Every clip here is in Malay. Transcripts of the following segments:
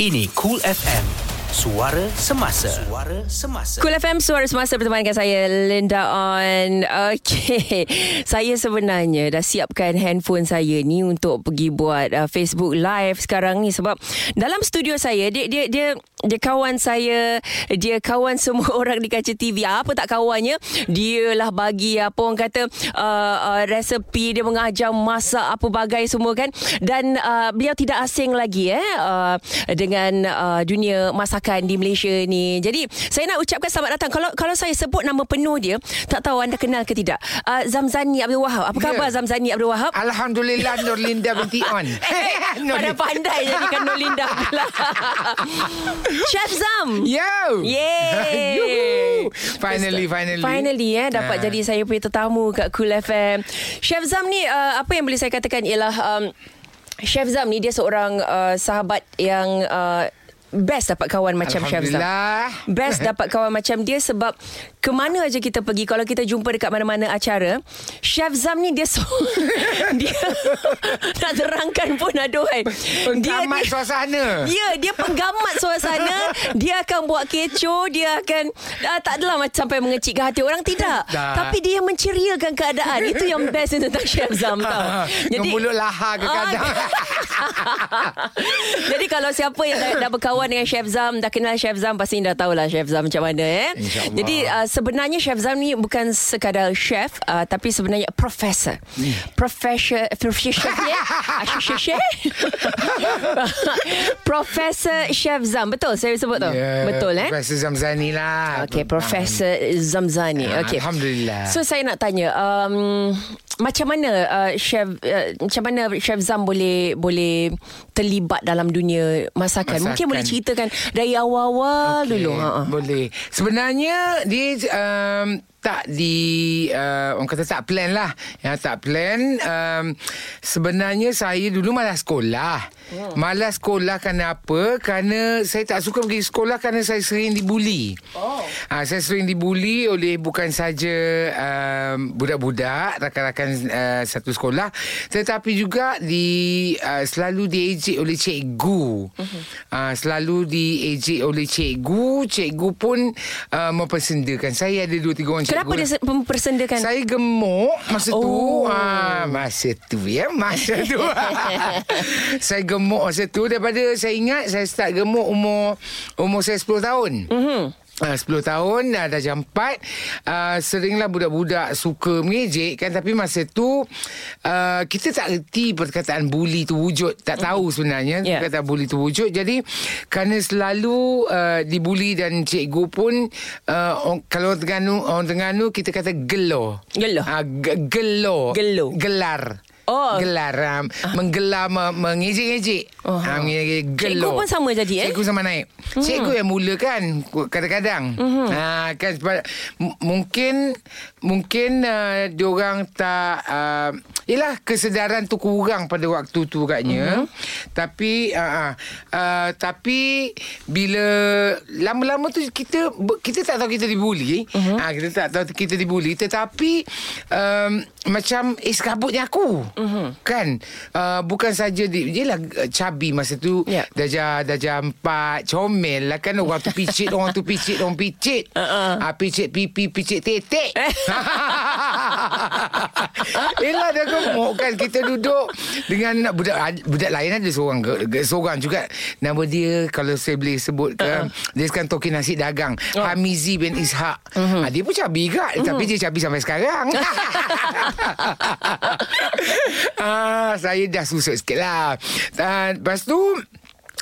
Ini Cool FM. Suara semasa. Suara semasa. Cool FM Suara Semasa bersama dengan saya Linda On. Okay Saya sebenarnya dah siapkan handphone saya ni Untuk pergi buat uh, Facebook Live sekarang ni Sebab dalam studio saya Dia dia dia dia kawan saya Dia kawan semua orang di kaca TV Apa tak kawannya? Dia lah bagi apa orang kata uh, uh, Resepi Dia mengajar masak apa bagai semua kan. Dan uh, beliau tidak asing lagi eh uh, Dengan uh, dunia masakan di Malaysia ni. Jadi saya nak ucapkan selamat datang. Kalau kalau saya sebut nama penuh dia Tak tahu anda kenal ke tidak. Uh, Zamzani Abdul Wahab. Apa khabar Zamzani Abdul Wahab? Alhamdulillah Nurlinda binti On. Pada pandai jadikan Nolinda pula. Chef Zam. Yo. Yeay. Finally, finally. Finally eh Dapat Ah. jadi saya punya tetamu Kat Cool FM Chef Zam ni uh, Apa yang boleh saya katakan Ialah um, Chef Zam ni Dia seorang uh, Sahabat yang uh, Best dapat kawan macam Alhamdulillah. Best dapat kawan macam dia Sebab Kemana aja kita pergi Kalau kita jumpa dekat mana-mana acara Chef Zam ni dia so, Dia Nak terangkan pun aduhai Penggamat suasana. Ya, dia penggamat suasana. dia akan buat kecoh, dia akan ah, tak adalah macam sampai mengecik ke hati orang tidak. Tak. Tapi dia menceriakan keadaan. Itu yang best tentang Chef Zam tau. Ngemulut lahar ke Ah, kadang. Jadi kalau siapa yang dah, dah berkawan dengan Chef Zam, dah kenal Chef Zam pasti dah tahulah Chef Zam macam mana eh. Jadi uh, sebenarnya Chef Zam ni bukan sekadar chef uh, tapi sebenarnya profesor. Profesor profesor ya. Chef. Profesor Chef Zam. Betul saya sebut tu. Ya, Betul eh? Profesor Zamzani lah. Okey, Profesor Zamzani. Ah, Okey. Alhamdulillah. So saya nak tanya, um, macam mana uh, chef uh, macam mana chef Zam boleh boleh terlibat dalam dunia masakan? Masakan. Mungkin boleh ceritakan dari awal-awal Okey, dulu. Ha. Boleh. Sebenarnya dia um, tak di uh, orang kata tak plan lah. Yang tak plan um, sebenarnya saya dulu malas sekolah. Oh. Malas sekolah kerana apa? Kerana saya tak suka pergi sekolah kerana saya sering dibuli. Oh. Uh, saya sering dibuli oleh bukan saja um, budak-budak rakan-rakan uh, satu sekolah tetapi juga di uh, selalu diejek oleh cikgu. Uh-huh. Uh, selalu diejek oleh cikgu, cikgu pun uh, mempersendakan saya ada dua tiga orang. Kenapa dia se- mempersendakan? Saya gemuk masa Oh. tu. Ah, masa tu ya, masa tu. saya gemuk masa tu daripada saya ingat saya start gemuk umur umur saya 10 tahun. Mhm. Uh, 10 tahun dah dah jam 4 uh, Seringlah budak-budak Suka mengejek kan Tapi masa tu uh, Kita tak reti Perkataan bully tu wujud Tak tahu sebenarnya Yeah. Perkataan bully tu wujud Jadi Kerana selalu uh, Dibuli dan cikgu pun uh, orang- Kalau orang Terengganu Orang Terengganu Kita kata gelo Gelo. Ah, ge- gelo. Gelo. Gelar. Oh. Gelar. Um, Menggelar, me- mengejek-ejek. Oh. Ah, mengejek. Cikgu pun sama jadi, eh? Cikgu sama naik. Cikgu yang mula kan kadang-kadang. Ah, kan sebab m- mungkin mungkin uh, diorang tak uh, Yelah kesedaran tu kurang pada waktu tu katnya. Tapi uh, uh, uh, tapi bila lama-lama tu kita kita tak tahu kita dibuli. Uh-huh. Uh, kita tak tahu kita dibuli tetapi um, macam eh sekabutnya aku. Uh-huh. Kan? Uh, bukan saja di jelah cabi masa tu Ya. darjah darjah empat comel lah kan orang tu picit orang tu picit orang picit. Uh-uh. Ah picit pipi picit tetek. Yelah dia gemuk kan Kita duduk Dengan budak Budak lain ada seorang ke- Seorang juga Nama dia Kalau saya boleh sebut ke uh-uh. Dia sekarang toki nasi dagang oh. Hamizi bin Ishak uh-huh. Dia pun cabi juga uh-huh. Tapi dia cabi sampai sekarang ah, Saya dah susut sikit lah Dan Lepas tu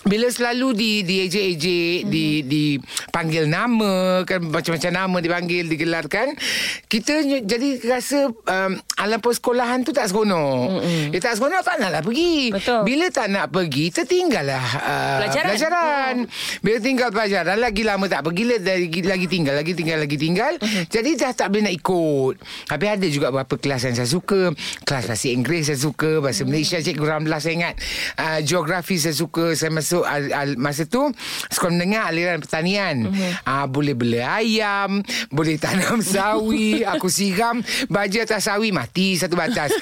bila selalu di di ejek-ejek mm-hmm. di dipanggil nama kan macam-macam nama dipanggil digelarkan kita jadi rasa um, alam persekolahan tu tak seronok. Mm-hmm. Dia tak seronok tak naklah pergi. Betul. Bila tak nak pergi tertinggallah uh, Pelajaran. pelajaran. Bila tinggal pelajaran lagi lama tak pergi lagi lagi tinggal lagi tinggal lagi tinggal. Mm-hmm. Jadi dah tak boleh nak ikut. Tapi ada juga beberapa kelas yang saya suka. Kelas bahasa Inggeris saya suka, bahasa mm-hmm. Malaysia Cikgu Ramlah saya ingat. Uh, geografi saya suka, saya masih masuk al, al, masa tu sekolah menengah aliran pertanian. Uh-huh. Uh, boleh beli ayam, boleh tanam sawi, aku siram baja atas sawi mati satu batas.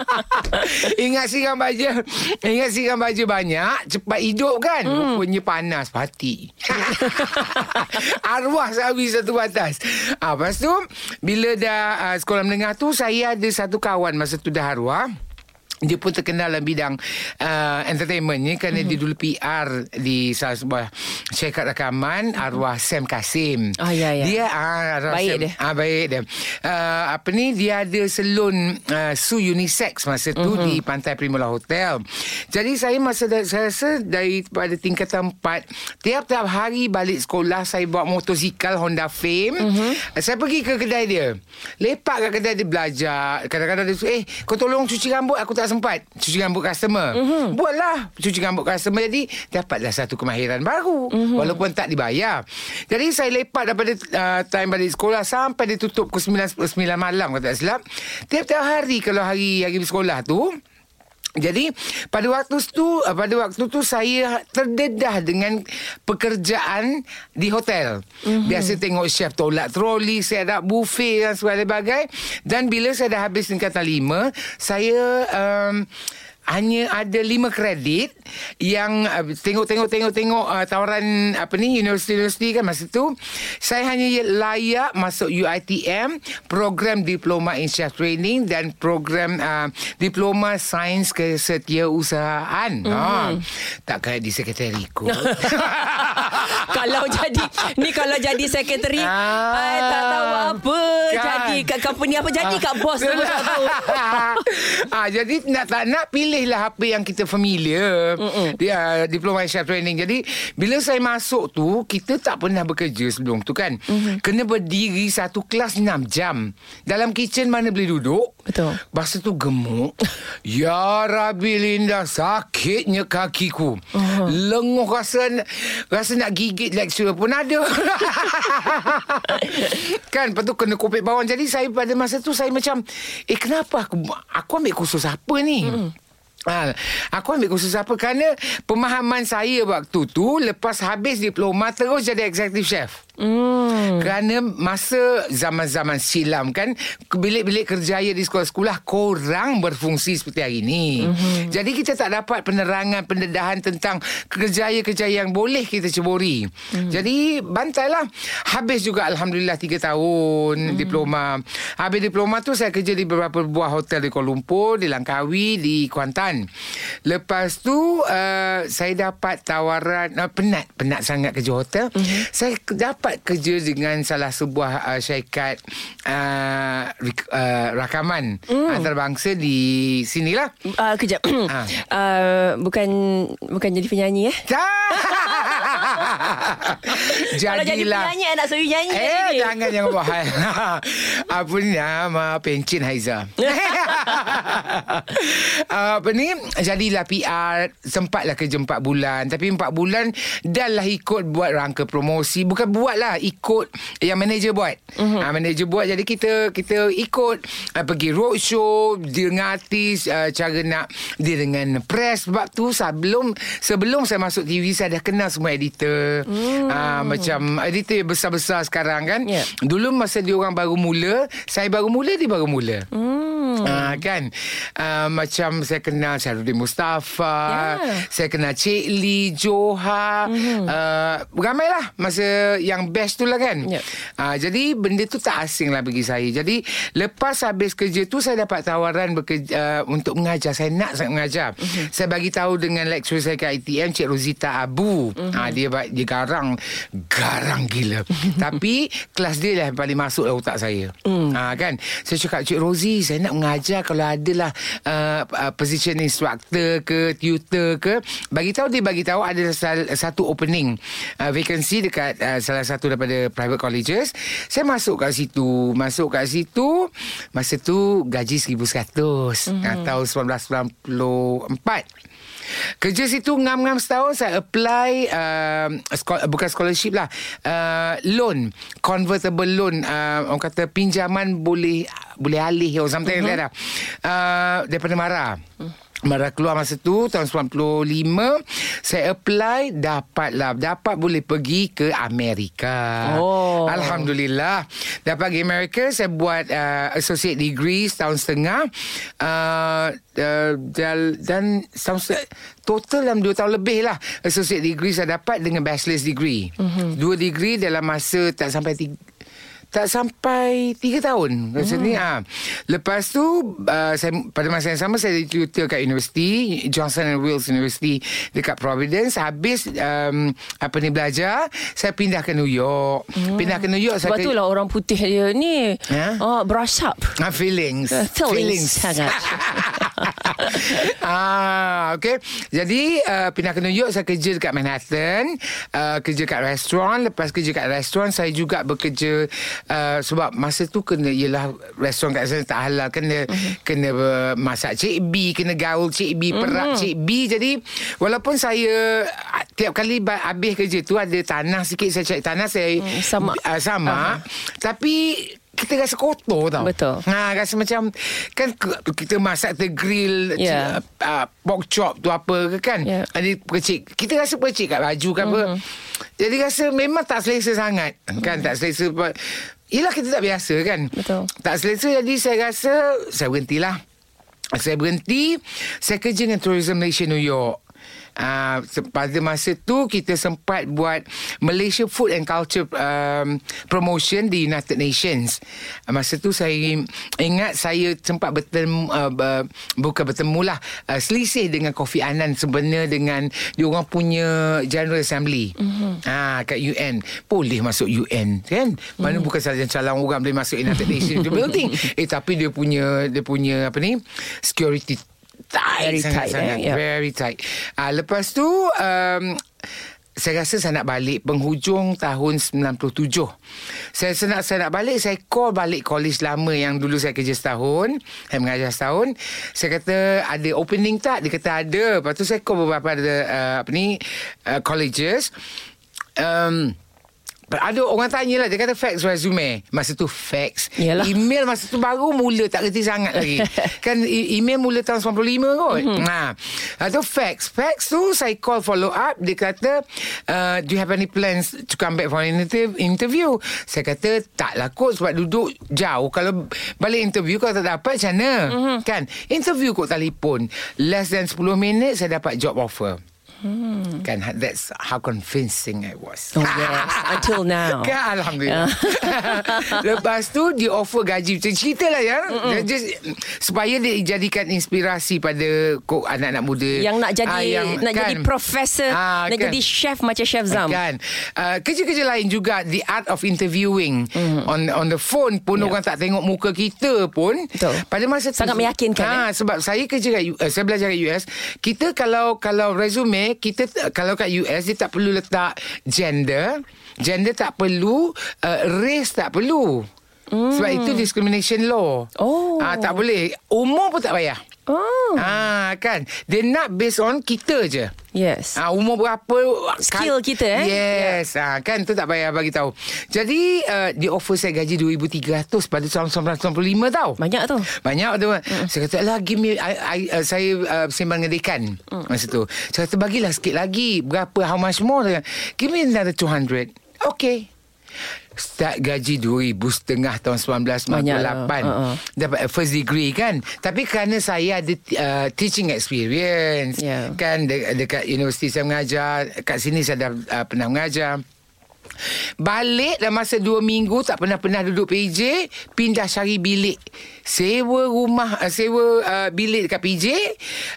ingat siram baja, ingat siram baja banyak, cepat hidup kan. Hmm. Rupanya panas pati. Arwah sawi satu batas. Ah, lepas tu bila dah uh, sekolah menengah tu saya ada satu kawan masa tu dah arwah dia pun terkenal dalam bidang uh, entertainment ni kerana mm-hmm. dia dulu PR di salah sebuah syarikat rakaman mm-hmm. arwah Sam Kasim. Oh ya ya. Dia ah uh, baik Sam, dia. Ah baik dia. Uh, apa ni dia ada salon uh, su unisex masa tu mm-hmm. di Pantai Primula Hotel. Jadi saya masa da- saya rasa daripada tingkatan 4 tiap-tiap hari balik sekolah saya bawa motosikal Honda Fame. Mm-hmm. Saya pergi ke kedai dia. Lepak kat kedai dia belajar. Kadang-kadang dia eh kau tolong cuci rambut aku tak sempat cuci rambut customer. Mm-hmm. Buatlah cuci rambut customer jadi dapatlah satu kemahiran baru mm-hmm. walaupun tak dibayar. Jadi saya lepak daripada uh, time balik sekolah sampai dia tutup pukul 9 9 malam kalau tak silap. Tiap-tiap hari kalau hari hari sekolah tu jadi pada waktu tu pada waktu tu saya terdedah dengan pekerjaan di hotel. Mm-hmm. Biasa tengok chef tolak troli, saya ada buffet dan sebagainya dan bila saya dah habis tingkatan lima, saya um, hanya ada lima kredit yang uh, tengok tengok tengok tengok uh, tawaran apa ni universiti-universiti kan masa tu. Saya hanya layak masuk UiTM program diploma in chef training dan program uh, diploma sains kesetiausahaan. Mm-hmm. ha. Takkan di sekretari kot kalau jadi ni kalau jadi sekretari ah, I tak tahu apa kan. jadi. Kat company apa jadi? Kat bos tu tak ah jadi nak tak nak pilih pilihlah apa yang kita familiar. Dia diploma chef training. Jadi bila saya masuk tu kita tak pernah bekerja sebelum tu kan. Mm-hmm. Kena berdiri satu kelas 6 jam. Dalam kitchen mana boleh duduk? Betul. Masa tu gemuk. ya Rabbi Linda sakitnya kakiku. Uh-huh. Lenguh rasa rasa nak gigit lecturer pun ada. kan lepas tu kena kopek bawang. Jadi saya pada masa tu saya macam eh kenapa aku aku ambil kursus apa ni? Mm. Ha, aku ambil kursus apa? Kerana pemahaman saya waktu tu Lepas habis diploma Terus jadi executive chef Hmm. Kerana masa zaman-zaman silam kan bilik-bilik kerjaya di sekolah-sekolah kurang berfungsi seperti hari ini. Hmm. Jadi kita tak dapat penerangan pendedahan tentang kerjaya-kerjaya yang boleh kita ceburi. Hmm. Jadi bantailah. Habis juga alhamdulillah 3 tahun hmm. diploma. Habis diploma tu saya kerja di beberapa buah hotel di Kuala Lumpur, di Langkawi, di Kuantan. Lepas tu uh, saya dapat tawaran uh, penat penat sangat kerja hotel. Hmm. Saya dapat dapat kerja dengan salah sebuah uh, syarikat uh, uh, rakaman mm. antarabangsa di sinilah. Uh, kejap. uh. Uh, bukan bukan jadi penyanyi eh? Jadilah. Kalau jadi penyanyi nak suruh nyanyi. Eh ni. jangan jangan buat hal. Apa ni nama pencin Haiza. apa ni jadilah PR sempatlah kerja 4 bulan tapi 4 bulan dah lah ikut buat rangka promosi bukan buat lah ikut yang manager buat. Uh-huh. Uh, manager buat jadi kita kita ikut uh, pergi roadshow dengan artis uh, cara nak dia dengan press sebab tu sebelum sebelum saya masuk TV saya dah kenal semua editor. Uh. Uh, macam editor besar-besar sekarang kan. Yeah. Dulu masa dia orang baru mula, saya baru mula dia baru mula. Hmm. Uh, kan uh, Macam saya kenal Syarudin Mustafa yeah. Saya kenal Cik Lee Joha mm-hmm. uh, Ramailah Masa yang best tu lah kan yep. uh, Jadi benda tu tak asing lah bagi saya Jadi lepas habis kerja tu Saya dapat tawaran bekerja, uh, Untuk mengajar Saya nak sangat mengajar mm-hmm. Saya bagi tahu dengan lecturer saya kat ITM Cik Rosita Abu mm-hmm. uh, dia, dia garang Garang gila Tapi kelas dia lah yang paling masuk dalam otak saya mm. uh, kan Saya cakap Cik Rozi Saya nak mengajar Kalau adalah uh, uh, Position instructor ke Tutor ke. Bagi tahu dia bagi tahu Ada satu opening uh, Vacancy dekat uh, Salah satu daripada private colleges. Saya masuk kat situ masuk kat situ masa tu gaji 1100 mm-hmm. tahun 1994 Kerja situ ngam-ngam setahun saya apply uh, sko- bukan scholarship lah uh, loan convertible loan uh, orang kata pinjaman boleh boleh alih or something uh-huh. like that uh, daripada Mara. Uh. Mara keluar masa tu tahun 95 saya apply dapatlah dapat boleh pergi ke Amerika. Oh. Alhamdulillah. Dapat pergi Amerika saya buat uh, associate degree setahun setengah uh, uh, dan, dan setahun se- total dalam dua tahun lebih lah associate degree saya dapat dengan bachelor's degree. Mm-hmm. Dua degree dalam masa tak sampai tiga, tak sampai tiga tahun macam ni ha. Lepas tu uh, saya, pada masa yang sama saya tutor kat universiti Johnson and Wales University dekat Providence. Habis um, apa ni belajar saya pindah ke New York. Hmm. Pindah ke New York Sebab saya tu lah orang putih dia ni Ya? oh, brush up. Ah, feelings. Uh, feelings sangat. ah, okay. Jadi uh, pindah ke New York saya kerja dekat Manhattan, uh, kerja kat restoran. Lepas kerja kat restoran saya juga bekerja uh, sebab masa tu kena ialah restoran kat sana tak halal kena uh-huh. kena uh, masak cik B, kena gaul cik B, perak uh-huh. cik B. Jadi walaupun saya uh, tiap kali habis kerja tu ada tanah sikit saya cari tanah saya Hmm, sama. uh, sama uh-huh. tapi kita rasa kotor tau. Betul. Ha rasa macam kan kita masak the grill Yeah. yeah. uh, pork chop tu apa ke kan. Yeah. Ada percik. Kita rasa percik kat baju kan apa. Jadi rasa memang tak selesa sangat. Kan tak selesa. Yelah kita tak biasa kan. Betul. Tak selesa jadi saya rasa saya berhentilah. Saya berhenti. Saya kerja dengan Tourism Malaysia New York. Uh, pada masa tu kita sempat buat Malaysia Food and Culture um, promotion di United Nations. Uh, masa tu saya ingat saya sempat bertemu uh, uh, bukan bertemu lah uh, selisih dengan Kofi Annan sebenarnya dengan diorang punya General Assembly. Mm-hmm. Ah kat UN. Boleh masuk UN kan? Mana mm. bukan saja calon orang boleh masuk United Nations building. Eh tapi dia punya dia punya apa ni? Security tight Very tight, eh? Yeah. Very tight. Ah, lepas tu um, saya rasa saya nak balik penghujung tahun 97. Saya nak saya nak balik, saya call balik college lama yang dulu saya kerja setahun, saya mengajar setahun. Saya kata ada opening tak? Dia kata ada. Lepas tu saya call beberapa ada uh, apa ni uh, colleges. Um, ada orang tanya lah Dia kata fax resume. Masa tu fax. Yalah. Email masa tu baru mula Tak kerti sangat lagi. Kan email mula tahun 95 kot. Mm-hmm. Nah, Itu fax. Fax tu saya call follow up. Dia kata uh, Do you have any plans To come back for an inter- interview? Saya kata Tak lah kot Sebab duduk jauh. Kalau balik interview Kalau tak dapat macam mana? Mm-hmm. Kan? Interview kot telefon. Less than 10 minit Saya dapat job offer Hmm. Kan that's how convincing I was. Oh yes, until now. Kan Alhamdulillah Lepas tu Dia offer gaji Macam cerita lah ya just, Supaya dia jadikan inspirasi Pada kok anak-anak muda Yang nak jadi Ah, yang- nak jadi profesor, Ah, nak kan. jadi chef macam chef Zam. Kan uh, Kerja-kerja lain juga The art of interviewing On on the phone pun Ya. Orang tak tengok muka kita pun Betul. Pada masa tu Sangat meyakinkan, ha, Sebab saya kerja kat US Saya belajar kat US Kita kalau Kalau resume Kita Kalau kat US Dia tak perlu letak Gender Gender tak perlu uh, Race tak perlu. Sebab itu discrimination law. Oh. Ah, Tak boleh. Umur pun tak payah Oh. Ah kan Dia nak based on kita je Yes. Ah umur berapa Skill kita, eh? Yes ah kan tu tak payah bagi tahu. Jadi uh, dia offer saya gaji 2300 pada tahun 1995 tau. Banyak tu. Banyak tu. Mm. Saya kata lah give me I, I, uh, saya uh, sembang dengan dekan mm. masa tu. Saya kata bagilah sikit lagi. Berapa how much more? Give me another 200. Okay. Start gaji 2000 setengah tahun 1998 Banyak lah. Uh-uh. Dapat first degree kan Tapi kerana saya ada uh, teaching experience Yeah. Kan de- dekat universiti saya mengajar Kat sini saya dah uh, pernah mengajar Balik dalam masa dua minggu Tak pernah-pernah duduk PJ Pindah cari bilik Sewa rumah uh, Sewa uh, bilik dekat PJ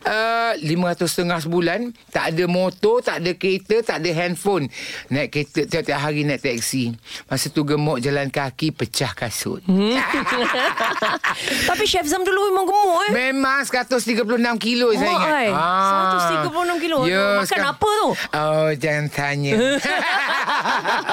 uh, RM500 sebulan Tak ada motor Tak ada kereta Tak ada handphone Naik kereta Tiap-tiap hari naik taksi Masa tu gemuk jalan kaki Pecah kasut Hmm. Tapi chef Zam dulu memang gemuk eh. Memang 136 kilo saya Oh, ingat. ai. 136 kilo. Makan sekarang- apa tu? Oh, jangan tanya.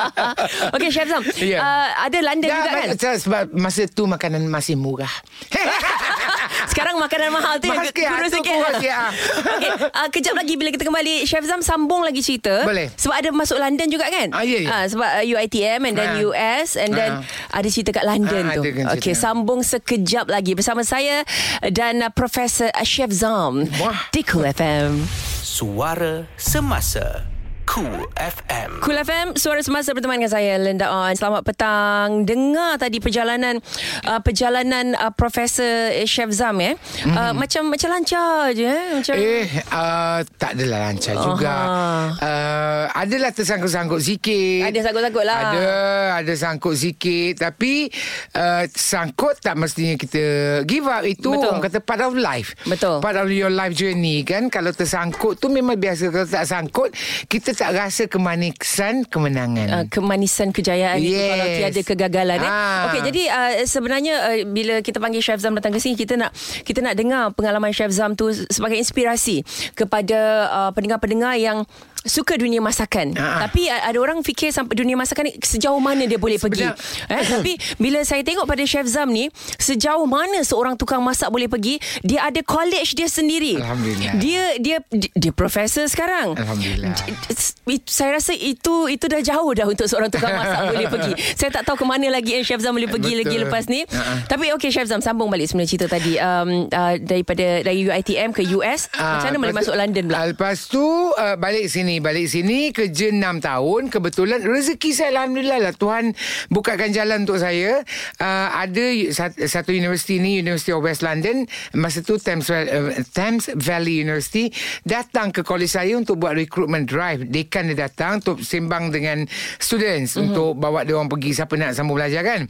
Okey chef Zam. Ya. Uh, ada London Ya, juga kan? ma- Sebab masa tu makanan masih murah. Sekarang makanan mahal tu Mahal sikit, kurus ah, sikit. kurus sikit, ah. Okey, uh, kejap lagi bila kita kembali Chef Zam sambung lagi cerita. Boleh. Sebab ada masuk London juga kan? Ah, ya, ya. Ah, sebab uh, UiTM and then Ah. US and then ada cerita kat London Ah, tu. cerita. Okey, sambung sekejap lagi bersama saya dan uh, Profesor uh, Chef Zam Wah. di Cool FM. Suara Semasa Cool FM Cool FM Suara Semasa berteman dengan saya Linda On Selamat petang Dengar tadi perjalanan uh, Perjalanan uh, Profesor Chef Zam eh mm. uh, Macam macam lancar je eh macam Eh, uh, tak adalah lancar Aha. juga. Uh, adalah tersangkut-sangkut sikit. Ada sangkut-sangkut lah. Ada, ada sangkut sikit. Tapi uh, sangkut tak mestinya kita give up. Itu Betul. orang kata part of life. Betul. Part of your life journey kan. Kalau tersangkut tu memang biasa. Kalau tak sangkut, kita tak rasa kemanisan kemenangan. Uh, kemanisan kejayaan itu Yes. kalau tiada kegagalan eh. Ah. Okey jadi uh, sebenarnya uh, bila kita panggil Chef Zam datang ke sini kita nak kita nak dengar pengalaman Chef Zam tu sebagai inspirasi kepada uh, pendengar-pendengar yang suka dunia masakan. Ah. Tapi ada orang fikir sampai dunia masakan ni sejauh mana dia boleh pergi. Eh, tapi bila saya tengok pada Chef Zam ni sejauh mana seorang tukang masak boleh pergi, dia ada college dia sendiri. Alhamdulillah. Dia dia dia, dia profesor sekarang. Alhamdulillah. It- saya rasa itu itu dah jauh dah untuk seorang tukang masak boleh pergi. Saya tak tahu ke mana lagi yang Chef Zam boleh pergi Betul. lagi lepas ni. Ha-ha. Tapi okey Chef Zam sambung balik sebenarnya cerita tadi um, uh, daripada dari UiTM ke US. Ah, Macam mana boleh masuk London pula? Lepas tu uh, balik sini, balik sini kerja 6 tahun. Kebetulan rezeki saya alhamdulillah lah Tuhan bukakan jalan untuk saya. Uh, ada sat- satu universiti ni University of West London masa tu Thames, uh, Thames Valley University datang ke college saya untuk buat recruitment drive. Dekan dia datang untuk sembang dengan students mm-hmm. untuk bawa dia orang pergi siapa nak sambung belajar kan.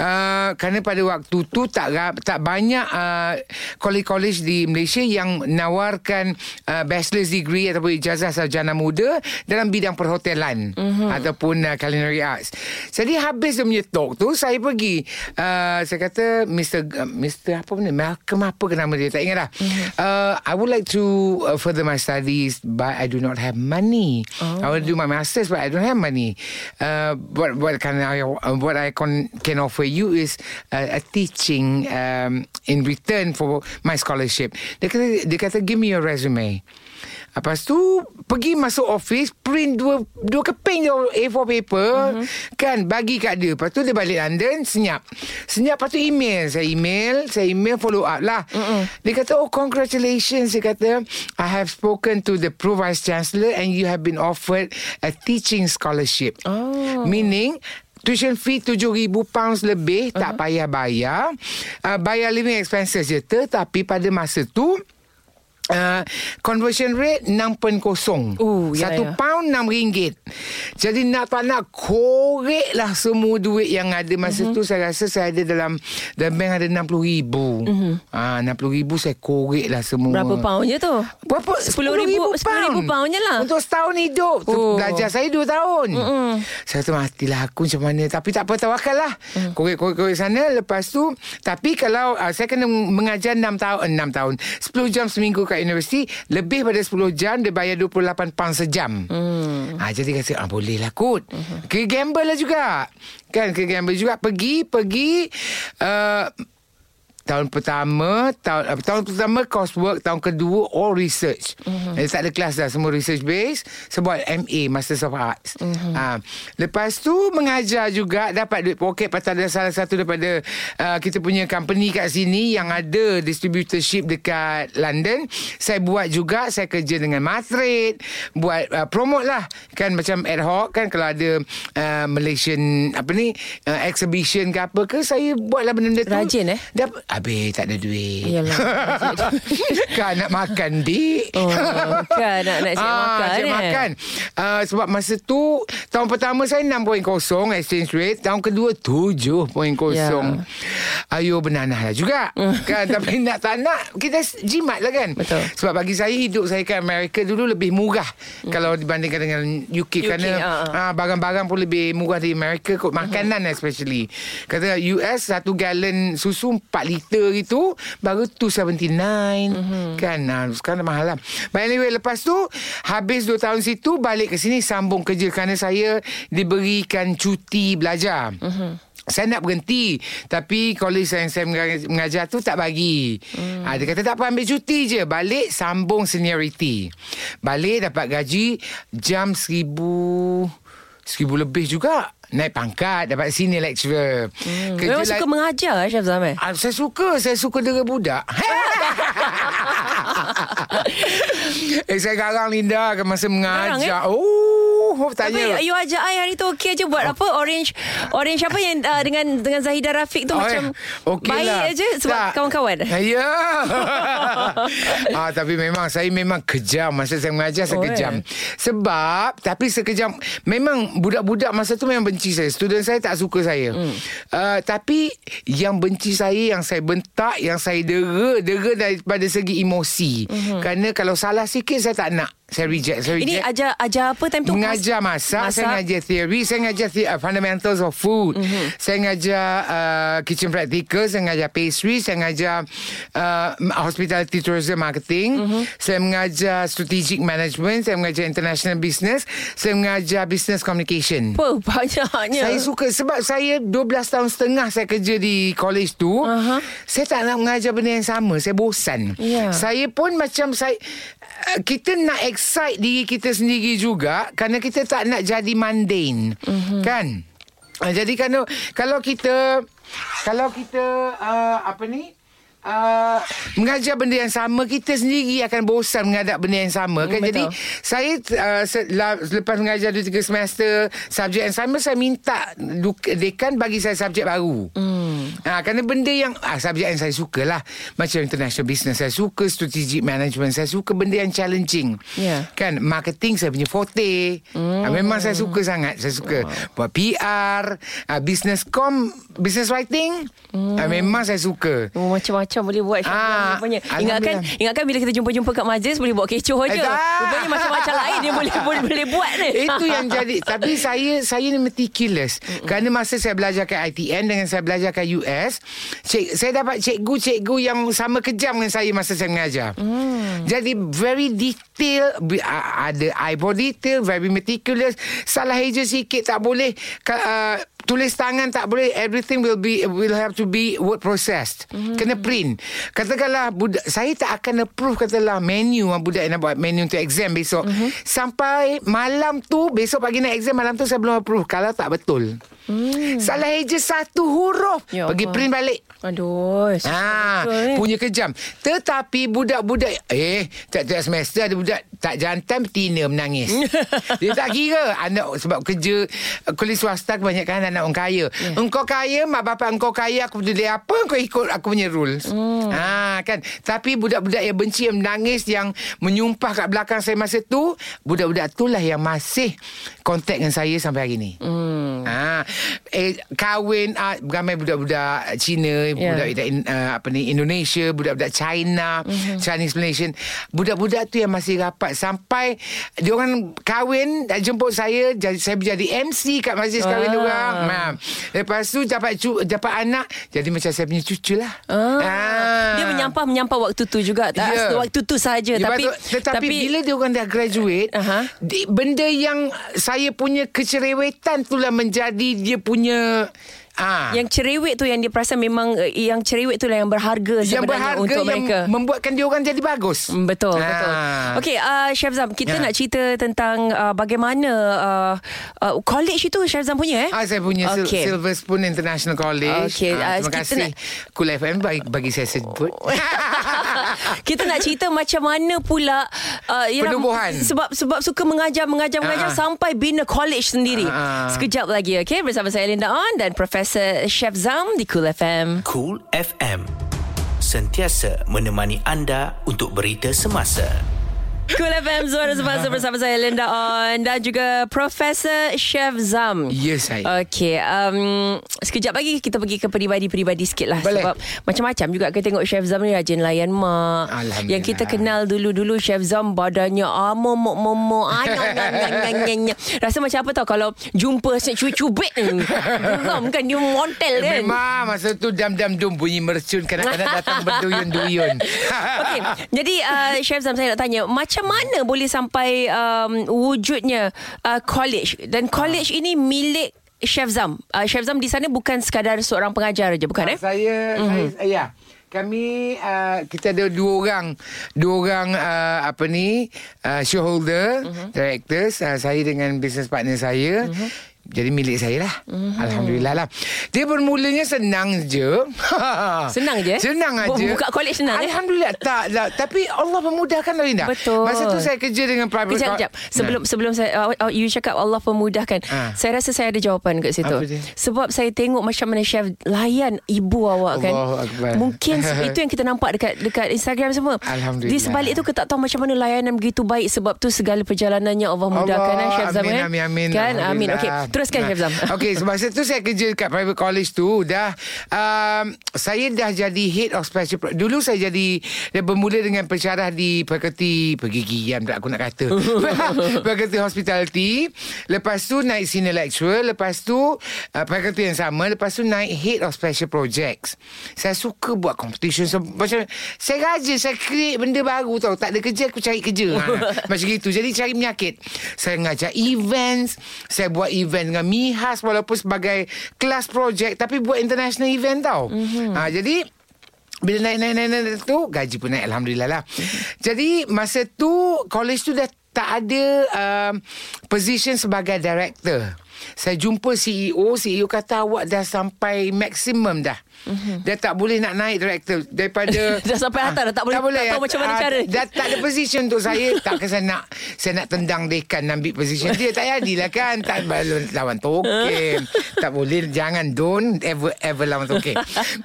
Uh, kerana pada waktu tu tak tak banyak uh, college-college di Malaysia yang menawarkan uh, bachelor's degree ataupun ijazah sarjana muda dalam bidang perhotelan mm-hmm. ataupun uh, culinary arts. Jadi habis dia punya talk tu saya pergi uh, saya kata Mr. Uh, Mr. apa benda Malcolm apa ke nama dia tak ingat dah. Mm-hmm. Uh, I would like to uh, further my studies but I do not have money. Oh. I want to do my masters but I don't have money. Uh, what what can I uh, what I can can offer you is uh, a teaching um, in return for my scholarship. Dia kata dia kata give me your resume. Lepas tu Pergi masuk office Print dua Dua keping je A4 paper mm-hmm. Kan Bagi kat dia Lepas tu dia balik London Senyap Senyap lepas tu email Saya email Saya email follow up lah mm-hmm. Dia kata Oh congratulations Dia kata I have spoken to the Pro Vice Chancellor And you have been offered A teaching scholarship Oh. Meaning Tuition fee RM7,000 pounds lebih uh-huh. Tak payah bayar uh, Bayar living expenses je Tetapi pada masa tu Uh, conversion rate 6.0 Oh, ya, Satu ya. pound RM6 Jadi nak tak nak Korek lah semua duit yang ada Masa Mhm. uh-huh. tu saya rasa Saya ada dalam Dalam bank ada RM60,000 uh-huh. ah, RM60,000 saya korek lah semua. Berapa pound je tu? Berapa? RM10,000 RM10,000 pound je lah. Untuk setahun hidup Oh. Belajar saya dua tahun Mm-mm. Saya tu matilah aku macam mana Tapi tak apa tawakal lah mm. Korek-korek sana Lepas tu Tapi kalau uh, Saya kena mengajar 6 tahun eh, 6 tahun 10 jam seminggu kat universiti Lebih pada 10 jam Dia bayar 28 pound sejam mm. ha, Jadi kata ah, Boleh lah kot mm-hmm. Ke gamble lah juga Kan ke gamble juga Pergi Pergi uh, Tahun pertama tahun, uh, tahun pertama coursework Tahun kedua all research uh-huh. eh, Tak ada kelas dah Semua research base Sebab MA Masters of Arts uh-huh. uh, Lepas tu Mengajar juga Dapat duit poket Pasal ada salah satu daripada uh, Kita punya company kat sini Yang ada distributorship Dekat London Saya buat juga Saya kerja dengan Matrade Buat uh, promote lah Kan macam ad hoc kan Kalau ada uh, Malaysian Apa ni uh, Exhibition ke apa ke Saya buatlah benda-benda tu Rajin, eh? Dapat Habis tak ada duit. Yalah. Kan nak makan dik? Oh, kan nak nak siap makan, siap eh? makan. Uh, Sebab masa tu Tahun pertama saya 6.0 exchange rate Tahun kedua 7.0 Ya. Ayo bernanah lah juga. Kan Tapi nak tak nak Kita jimat lah kan. Betul. Sebab bagi saya Hidup saya kat Amerika dulu Lebih murah. Kalau dibandingkan dengan UK, UK, Kerana ah, ah. ah, Barang-barang pun lebih murah di Amerika kot. Makanan especially. Kata US Satu galon susu 4 liter itu Baru 279 Kan ah, Sekarang dah mahal lah. But anyway Lepas tu Habis 2 tahun situ Balik ke sini Sambung kerja Kerana saya Diberikan cuti belajar. Saya nak berhenti Tapi college yang saya mengajar tu tak bagi. Hmm. ha, Dia kata tak apa ambil cuti je. Balik sambung seniority. Balik dapat gaji Jam seribu Seribu lebih juga Naik pangkat Dapat senior lecturer. Hmm. Memang suka mengajar Chef eh? Ah, saya suka. Saya suka dera budak. Eh saya garang Linda kan Masa mengajar. Garang, Oh Tapi Tanya you ajak I hari tu okey je buat apa orange orange apa yang uh, dengan dengan Zahida Rafiq tu Oh, macam eh, okey baik lah. aja sebab Tak. kawan-kawan. Ya. ah, tapi memang saya memang kejam masa saya mengajar saya Oh, kejam. eh. Sebab tapi sekejam memang budak-budak masa tu memang benci saya. Student saya tak suka saya. Hmm. Uh, tapi yang benci saya yang saya bentak, yang saya dera, dera daripada segi emosi. Hmm. Kerana kalau salah sikit saya tak nak. Saya reject, saya reject. Ini ajar ajar apa time tu? Mengajar masak, masak. Saya mengajar theory Saya mengajar the, uh, fundamentals of food mm-hmm. Saya mengajar uh, kitchen practical Saya mengajar pastry Saya mengajar uh, hospitality tourism marketing mm-hmm. Saya mengajar strategic management Saya mengajar international business Saya mengajar business communication apa banyaknya. saya suka sebab saya 12 tahun setengah saya kerja di college tu. Uh-huh. Saya tak nak mengajar benda yang sama. Saya bosan. Ya. Saya pun macam saya uh, kita nak excite diri kita sendiri juga kerana kita tak nak jadi mundane. Uh-huh. Kan? Uh, jadi kalau kalau kita kalau kita uh, apa ni Uh, mengajar benda yang sama kita sendiri akan bosan menghadap benda yang sama kan Hmm, jadi betul. saya uh, se- la- lepas mengajar 2 3 semester subjek yang sama saya minta du- dekan bagi saya subjek baru. Hmm. Ha, kerana benda yang ah, subjek yang saya suka lah macam international business saya suka strategic management saya suka benda yang challenging. Ya. Kan marketing saya punya forte. Hmm. Ha, memang saya suka sangat. Saya suka buat PR, ha, business com, business writing. Hmm. Ha, memang saya suka. Oh, macam-macam boleh buat Ah, rupanya. Ingatkan ingatkan bila kita jumpa-jumpa kat majlis boleh buat kecoh aja. Rupanya macam-macam lain dia boleh boleh, boleh buat ni. Itu yang jadi Tapi saya Saya ni meticulous Mm-mm. Kerana masa saya belajar kat ITN Dengan saya belajar kat US cik, Saya dapat cikgu-cikgu Yang sama kejam dengan saya Masa saya mengajar mm. Jadi very detail Ada eyebrow detail Very meticulous Salah eja sikit Tak boleh ka- uh, Tulis tangan tak boleh Everything will be Will have to be Word processed mm. Kena print Katakanlah budak, Saya tak akan approve Katalah menu ah, Budak yang nak buat menu Untuk exam besok mm-hmm. Sampai malam tu Besok pagi nak exam Malam tu saya belum approve Kalau tak betul mm. Salah eja satu huruf Ya Pergi Allah. print balik Aduh. Betul ni. punya kejam. Tetapi budak-budak eh tiap-tiap semester ada budak tak jantan betina menangis. Dia tak kira anak sebab kerja kuliah swasta kebanyakan anak orang kaya. Yeah. Engkau kaya, mak bapak engkau kaya, aku peduli apa kau ikut aku punya rules. Mm. Ha kan. Tapi budak-budak yang benci yang menangis yang menyumpah kat belakang saya masa tu, budak-budak itulah yang masih kontak dengan saya sampai hari ni. Mm. Ha eh kahwin ah, ramai budak-budak Cina Ya. budak uh, apa ni Indonesia, budak-budak China, mm-hmm. Chinese Malaysian. Budak-budak tu yang masih rapat sampai dia orang kahwin dah jemput saya jadi saya jadi MC kat majlis kahwin Ah. dia orang. Ha. Lepas tu dapat cu, dapat anak jadi macam saya punya cucu lah. Ah. Dia menyampah menyampah waktu tu juga tak Ya. waktu tu saja Ya, tapi betul. tetapi tapi bila dia orang dah graduate, Aha. di, benda yang saya punya kecerewetan itulah menjadi dia punya ah yang cerewet tu yang dia perasan memang uh, yang cerewet tu lah yang berharga yang sebenarnya berharga untuk yang mereka. membuatkan dia orang jadi bagus. Mm, Betul, Ah. betul. Okey, uh, Chef Zam, kita Ya. nak cerita tentang uh, bagaimana uh, uh, college itu Chef Zam punya eh? Ah, saya punya okay. Silver Spoon International College. Okey, ah, Ah, terima kita kasih. nak- Cool FM bagi, bagi saya sebut. kita nak cerita macam mana pula uh, Penubuhan. sebab sebab suka mengajar mengajar mengajar Ah, ah. sampai bina college sendiri. Ah, ah. Sekejap lagi okey bersama saya Linda On dan Profesor Chef Zam di Cool FM. Cool FM. Sentiasa menemani anda untuk berita semasa. Cool FM Suara Semasa bersama saya Linda On dan juga Profesor Chef Zam. ya saya. Okey, um, sekejap lagi kita pergi ke peribadi-peribadi sikit lah. Boleh. Sebab macam-macam juga kita tengok Chef Zam ni rajin layan mak. Alhamdulillah. Yang kita kenal dulu-dulu Chef Zam badannya ah, momok momok. Ah, nyang, nyang, nyang, nyang, nyang, nyang. Rasa macam apa tau kalau jumpa cubit-cubit. Geram kan dia montel kan. Memang masa tu dam-dam-dum bunyi mercun kadang-kadang datang berduyun-duyun. Okey, jadi uh, Chef Zam saya nak tanya, macam mana boleh sampai um, wujudnya uh, college dan college ini milik Chef Zam. Uh, Chef Zam di sana bukan sekadar seorang pengajar je, bukan eh? Saya, mm-hmm. saya, ya. Kami uh, kita ada dua orang dua orang uh, apa ni uh, shareholder uh-huh. directors uh, saya dengan business partner saya uh-huh. Jadi milik saya lah. Mm-hmm. Alhamdulillah lah. Dia bermulanya senang je. Senang je? Senang aja. Buka college senang Alhamdulillah. Eh? tak. Lah Tapi Allah memudahkan Linda Betul. Masa tu saya kerja dengan private Kejap, kejap Sebelum nah. sebelum saya uh, You cakap Allah pemudahkan ha. Saya rasa saya ada jawapan kat situ. Sebab saya tengok Macam mana chef Layan ibu awak kan? Akbar. Mungkin itu yang kita nampak Dekat dekat Instagram semua. Alhamdulillah. Di sebalik tu Kita tak tahu macam mana Layanan begitu baik Sebab tu segala perjalanannya Allah mudahkan Allah, eh, Chef Zam amin, eh? amin, amin, Kan? Amin. Okay Teruskan Chef Zam Okay masa tu saya kerja Dekat private college tu Dah um, Saya dah jadi Head of special pro- Dulu saya jadi Dia bermula dengan pensyarah Di fakulti Pergigian tak aku nak kata. Fakulti hospitality Lepas tu naik senior lecturer Lepas tu uh, Fakulti yang sama Lepas tu naik Head of special projects. Saya suka buat competition so, Macam Saya rajin Saya create benda baru tau. Tak ada kerja Aku cari kerja. Ha, Macam gitu. Jadi cari penyakit. Saya ngajar events Saya buat event dengan Mihas Walaupun sebagai Kelas projek Tapi buat international event tau mm-hmm. ha, Jadi bila naik, naik, naik, naik tu Gaji pun naik Alhamdulillah lah mm-hmm. Jadi Masa tu College tu dah tak ada um, Position sebagai director Saya jumpa CEO CEO kata awak dah sampai Maksimum dah Mm-hmm. Dia tak boleh nak naik director daripada dah sampai atas dah tak boleh, tak boleh. tak tahu macam mana uh, cara. dah tak ada position untuk saya. Tak saya nak saya nak tendang dekan ambil position dia. Tak jadilah kan. Tak balon lawan token. Tak boleh. Jangan don't ever ever lawan token.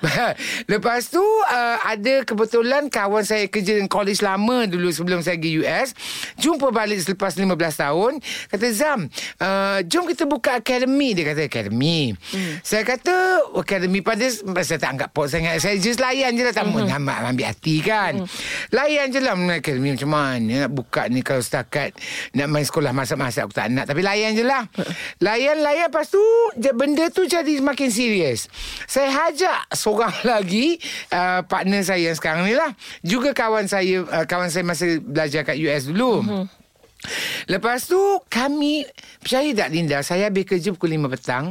Lepas tu uh, ada kebetulan kawan saya kerja dengan college lama dulu sebelum saya pergi US jumpa balik selepas 15 tahun. Kata Zam uh, jom kita buka academy dia kata. Academy. Hmm. saya kata academy pada saya tak anggap pot sangat. Saya just layan je lah. Tak mm-hmm. nak ambil hati kan. Mm. Layan je lah. Akademi macam mana nak buka ni kalau setakat nak main sekolah masak-masak. Aku tak nak. Tapi layan je lah. layan, layan. Lepas tu benda tu jadi semakin serius. Saya hajak seorang lagi uh, partner saya yang sekarang ni lah. Juga kawan saya uh, kawan saya masa belajar kat US dulu. Mm-hmm. Lepas tu kami percaya tak Linda? Saya habis kerja pukul 5 petang.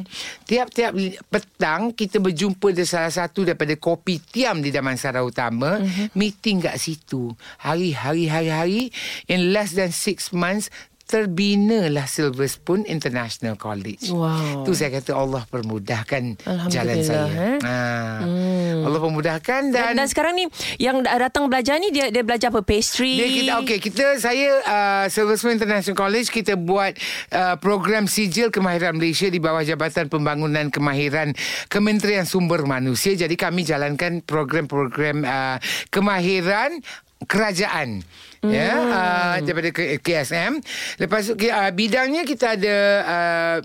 Tiap-tiap petang kita berjumpa di salah satu daripada kopi tiam di Damansara Utama. Mm-hmm. meeting kat situ. Hari-hari hari-hari in less than 6 months terbinalah Silver Spoon International College. Wow. Tu saya kata Allah permudahkan jalan saya. Eh? Ha. Hmm. Allah permudahkan dan, dan dan sekarang ni yang datang belajar ni dia dia belajar apa pastry. Dia kita okey kita saya uh, Silver Spoon International College kita buat uh, program sijil kemahiran Malaysia di bawah Jabatan Pembangunan Kemahiran Kementerian Sumber Manusia. Jadi kami jalankan program-program uh, kemahiran kerajaan hmm. ya uh, daripada KSM lepas tu uh, bidangnya kita ada uh,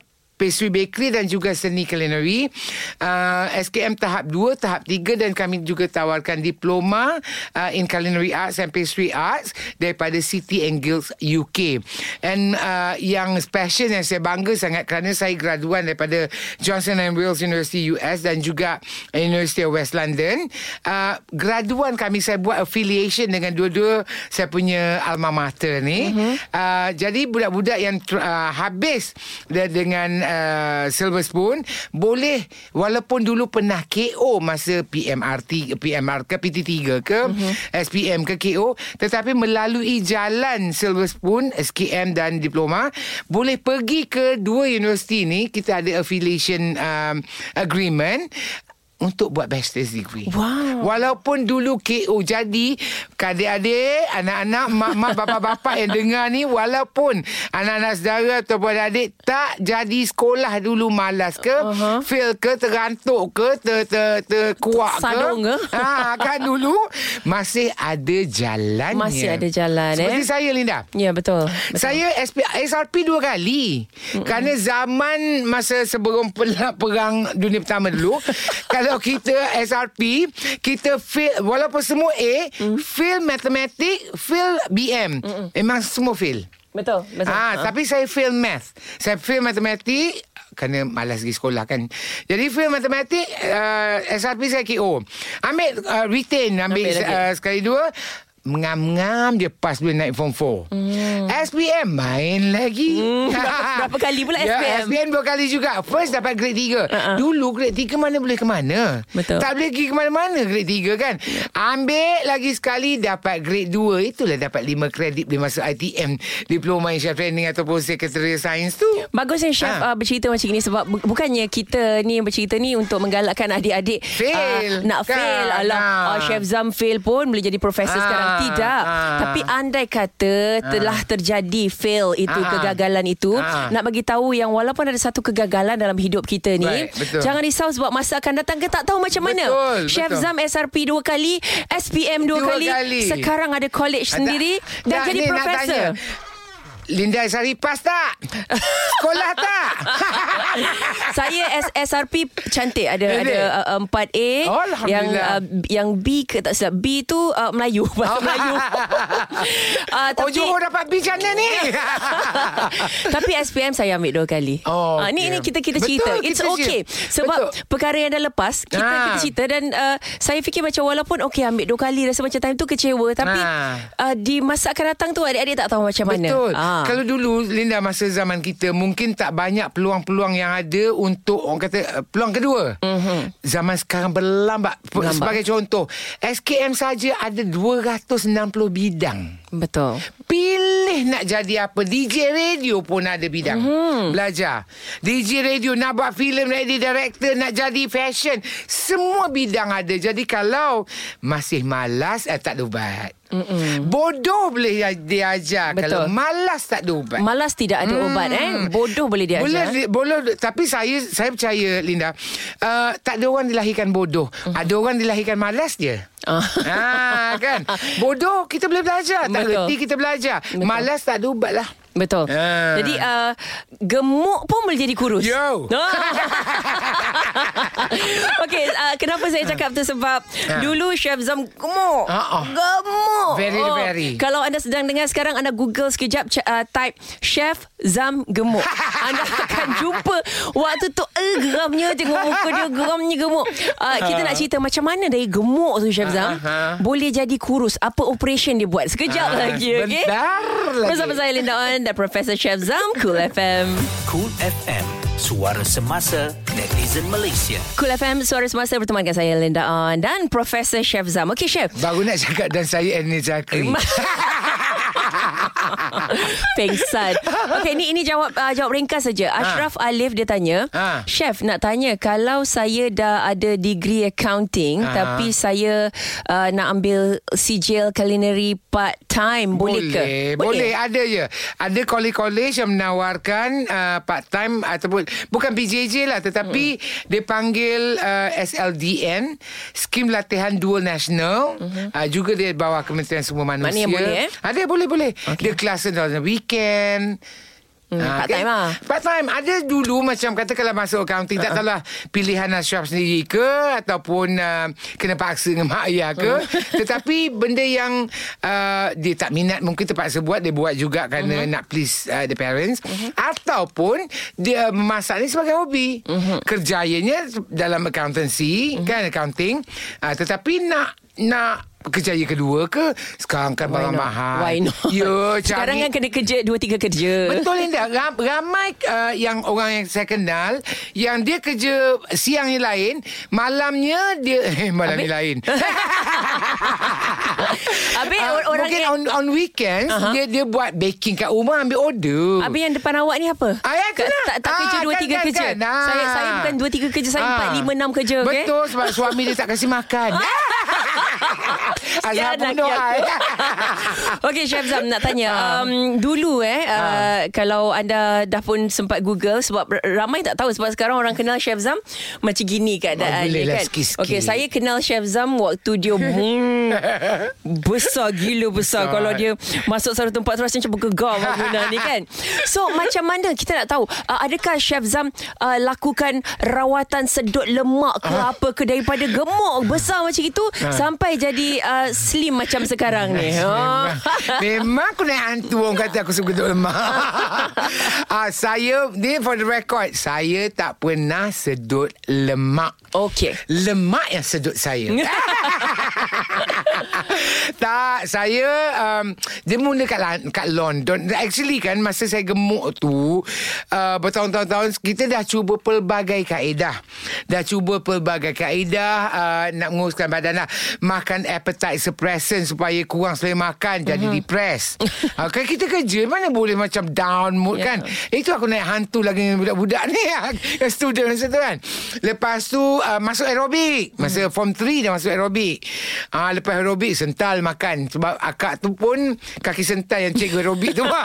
pastry bakery dan juga seni culinary. Uh, SKM tahap 2, tahap 3 dan kami juga tawarkan diploma uh, in culinary arts and pastry arts daripada City and Guilds UK. And uh, yang special yang saya bangga sangat kerana saya graduan daripada Johnson and Wales University US dan juga University of West London. Uh, graduan kami saya buat affiliation dengan dua-dua saya punya alma mater ni. Mm-hmm. Uh, jadi budak-budak yang uh, habis dengan uh, Silver Spoon boleh walaupun dulu pernah KO masa PMRT PMR ke PT3 ke uh-huh. SPM ke KO tetapi melalui jalan Silver Spoon SKM dan diploma boleh pergi ke dua universiti ni kita ada affiliation um, agreement untuk buat bachelor's degree. Wow. Walaupun dulu KO jadi adik-adik, anak-anak, mak-mak, bapa-bapa yang dengar ni walaupun anak-anak saudara ataupun adik tak jadi sekolah dulu malas ke, uh-huh. fail ke, terantuk ke, ter, ter, terkuak ke. Sadung ke? Ha, kan dulu masih ada jalan. Masih ada jalan Seperti eh. saya Linda. Ya betul. betul. Saya SP, SRP dua kali. Mm-mm. Kerana zaman masa sebelum perang dunia pertama dulu kalau kalau kita SRP kita fail walaupun semua A mm. fail matematik fail BM Mm-mm. memang semua fail betul betul ah ha. tapi saya fail math saya fail matematik kerana malas pergi sekolah kan. Jadi fail matematik uh, SRP saya KO. Ambil uh, retain ambil, ambil uh, sekali dua Mengam-ngam dia pas boleh naik form 4 hmm. SPM main lagi Hmm, berapa- kali pula ya, SPM? SPM dua kali juga First dapat grade 3 Uh-uh. Dulu grade 3 mana boleh ke mana Betul. Tak boleh pergi ke mana-mana grade 3 kan Ambil lagi sekali Dapat grade 2 Itulah dapat 5 kredit Boleh masuk ITM Diploma in Chef Training Ataupun Secretarial Science tu Bagusnya Chef Ha. uh, bercerita macam ini sebab bu- bukannya kita ni bercerita ni untuk menggalakkan adik-adik Fail. uh, nak Kan? fail alah Ha. uh, Chef Zam fail pun boleh jadi profesor Ha. sekarang tidak Ha. tapi andai kata telah terjadi fail itu Ha. kegagalan itu Ha. nak bagi tahu yang walaupun ada satu kegagalan dalam hidup kita ni Baik, betul. jangan risau sebab masa akan datang kita tak tahu macam mana Betul, Chef betul. Zam SRP dua kali SPM dua, Dua kali. kali. sekarang ada college Ah, sendiri dan tak, jadi profesor. Linda Sari pas tak? Sekolah tak? Saya S- SRP cantik ada Is ada uh, 4A Alhamdulillah. yang uh, yang B ke tak silap B tu uh, Melayu bahasa Oh. Melayu. uh, Oh, tapi Johor dapat B macam ni? tapi SPM saya ambil dua kali. Oh, Ah, ni ini kita kita Betul, cerita. It's kita okay. cerita. Sebab Betul. perkara yang dah lepas kita Ah. kita cerita dan uh, saya fikir macam walaupun okey ambil dua kali rasa macam time tu kecewa tapi Ah. uh, di masa akan datang tu adik-adik tak tahu macam mana. Betul. Ah. Kalau dulu Linda masa zaman kita mungkin tak banyak peluang-peluang yang ada untuk orang kata uh, peluang kedua. Mm-hmm. Zaman sekarang berlambat. P- Berlambat. Sebagai contoh, SKM saja ada 290 bidang. Betul. Pilih nak jadi apa? DJ radio pun ada bidang. Mm-hmm. Belajar. DJ radio nak buat filem Nak jadi director Nak jadi fashion. Semua bidang ada. Jadi kalau Masih malas eh, Tak ada ubat. Mm-mm. Bodoh boleh dia- diajar Betul. Kalau malas tak ada ubat. Malas tidak ada ubat eh. Bodoh boleh diajar. boleh, boleh tapi saya saya percaya Linda uh, tak ada orang dilahirkan bodoh. Ada orang dilahirkan malas je Ah. ah kan? Bodoh kita boleh belajar. Tak Betul. reti kita belajar Betul. malas tak ada ubat lah Betul. Ah. Jadi uh, gemuk pun boleh jadi kurus. Yo. Okey, uh, kenapa saya cakap tu sebab Ah. dulu Chef Zam gemuk. Ah, ah. Gemuk. Very, very. Kalau anda sedang dengar sekarang anda Google sekejap uh, type Chef Zam gemuk. anda akan jumpa waktu tu eh, geramnya tengok muka dia geramnya gemuk. Uh, kita nak cerita macam mana dari gemuk tu Chef Zam ah. boleh jadi kurus. Apa operation dia buat? Sekejap Ah, lagi okey. sebentar lagi. Bersama saya Linda On dan Profesor Chef Zam Cool FM. Cool FM, suara semasa netizen Malaysia. Cool FM Suara Semasa bertemankan saya Linda On dan Profesor Chef Zam. Okey Chef. baru nak cakap dan saya Annie Zakri Pengsan. Okey ni ini jawab uh, jawab ringkas saja. Ashraf Alif dia tanya, Ha. Chef nak tanya kalau saya dah ada degree accounting Ha. tapi saya uh, nak ambil sijil culinary part time boleh, ke? Boleh, ada je. Ada college-college yang menawarkan uh, part time ataupun bukan PJJ lah tetapi hmm. dia panggil uh, SLDN, Skim Latihan Dual National. Hmm. Uh, juga dia bawah Kementerian Semua Manusia. Maknanya boleh, eh? Ada boleh boleh. Okay. Dia kelas dalam weekend. Hmm, Ah, part time lah. Part time Ada dulu macam kata kalau masuk accounting Uh-uh. tak tahulah pilihan Ashraf sendiri ke ataupun uh, kena paksa dengan mak ayah ke. Uh-huh. Tetapi benda yang uh, dia tak minat mungkin terpaksa buat dia buat juga kerana Uh-huh. nak please uh, the parents ataupun dia memasak ni sebagai hobi. Uh-huh. Kerjayanya dalam accountancy kan accounting uh, tetapi nak nak kerjaya kedua ke sekarang kan barang mahal. Why not? Ya, Sekarang kan kena kerja dua tiga kerja. Betul Linda Ram, Ramai uh, yang orang yang saya kenal Yang dia kerja siangnya lain Malamnya dia Eh malamnya Habis- lain Habis uh, or- orang Mungkin yang, on, on weekends Aha. dia dia buat baking kat rumah Ambil order Habis yang depan awak ni apa? Ah, ya, Ka- tak, tak kerja Ah, dua kan, tiga kan, kerja. kan. Ah. Saya saya bukan dua tiga kerja, saya Ah. empat lima enam kerja. Betul sebab suami dia tak kasih makan Azhar bunuh laki I. Okey Chef Zam nak tanya Ah. um, Dulu eh uh, Kalau anda dah pun sempat google Sebab ramai tak tahu Sebab sekarang orang kenal Chef Zam Macam gini keadaan Oh, dia lah kan. Okey saya kenal Chef Zam Waktu dia hmm, Besar gila besar. Besar. Kalau dia Masuk satu tempat tu Rasa macam bergegar bangunan ni kan So macam mana Kita nak tahu uh, Adakah Chef Zam uh, Lakukan rawatan sedut lemak ke Ah. apa ke Daripada gemuk Besar macam itu Sampai jadi uh, Slim macam sekarang ni. Memang, oh. memang aku naik hantu Orang kata aku suka duduk lemak ah, Saya Ni for the record Saya tak pernah sedut lemak Okey Lemak yang sedut saya Tak, saya um, dia mula kat, kat London. Actually kan masa saya gemuk tu uh, bertahun-tahun kita dah cuba pelbagai kaedah. Dah cuba pelbagai kaedah uh, nak menguruskan badan lah. Makan appetite suppressant supaya kurang selera makan jadi Mhm. depress. uh, kan kita kerja mana boleh macam down mood Ya. kan. Itu aku naik hantu lagi dengan budak-budak ni student masa tu kan. Lepas tu uh, masuk aerobik. Masa Mhm. form 3 dah masuk aerobik. Uh, lepas aerobik sental makan sebab akak tu pun kaki sental yang cikgu aerobik tu. uh,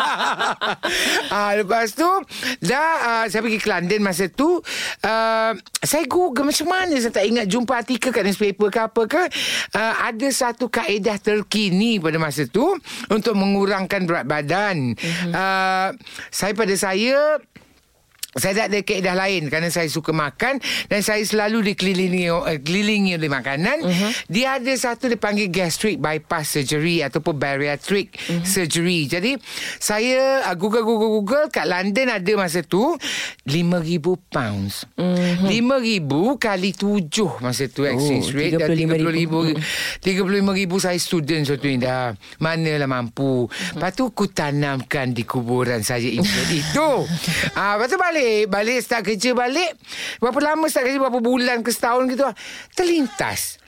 lepas tu dah uh, saya pergi ke London masa tu uh, saya google macam mana saya tak ingat jumpa artikel kat newspaper ke apa ke uh, ada satu kaedah terkini pada masa tu untuk mengurangkan berat badan. Mm-hmm. Uh, saya pada saya saya tak ada kaedah lain kerana saya suka makan dan saya selalu dikelilingi uh, kelilingi oleh makanan. Uh-huh. Dia ada satu dipanggil gastric bypass surgery ataupun bariatric uh-huh. surgery. Jadi saya uh, google google google kat London ada masa tu 5000 pounds. Uh-huh. 5000 kali 7 masa tu exchange Oh, rate dah 35,000. 35000 saya student suatu ni dah. Manalah mampu. Lepas tu ku tanamkan di kuburan saya itu. Ah, lepas tu balik balik start kerja balik. Berapa lama start kerja berapa bulan ke setahun gitu. Terlintas.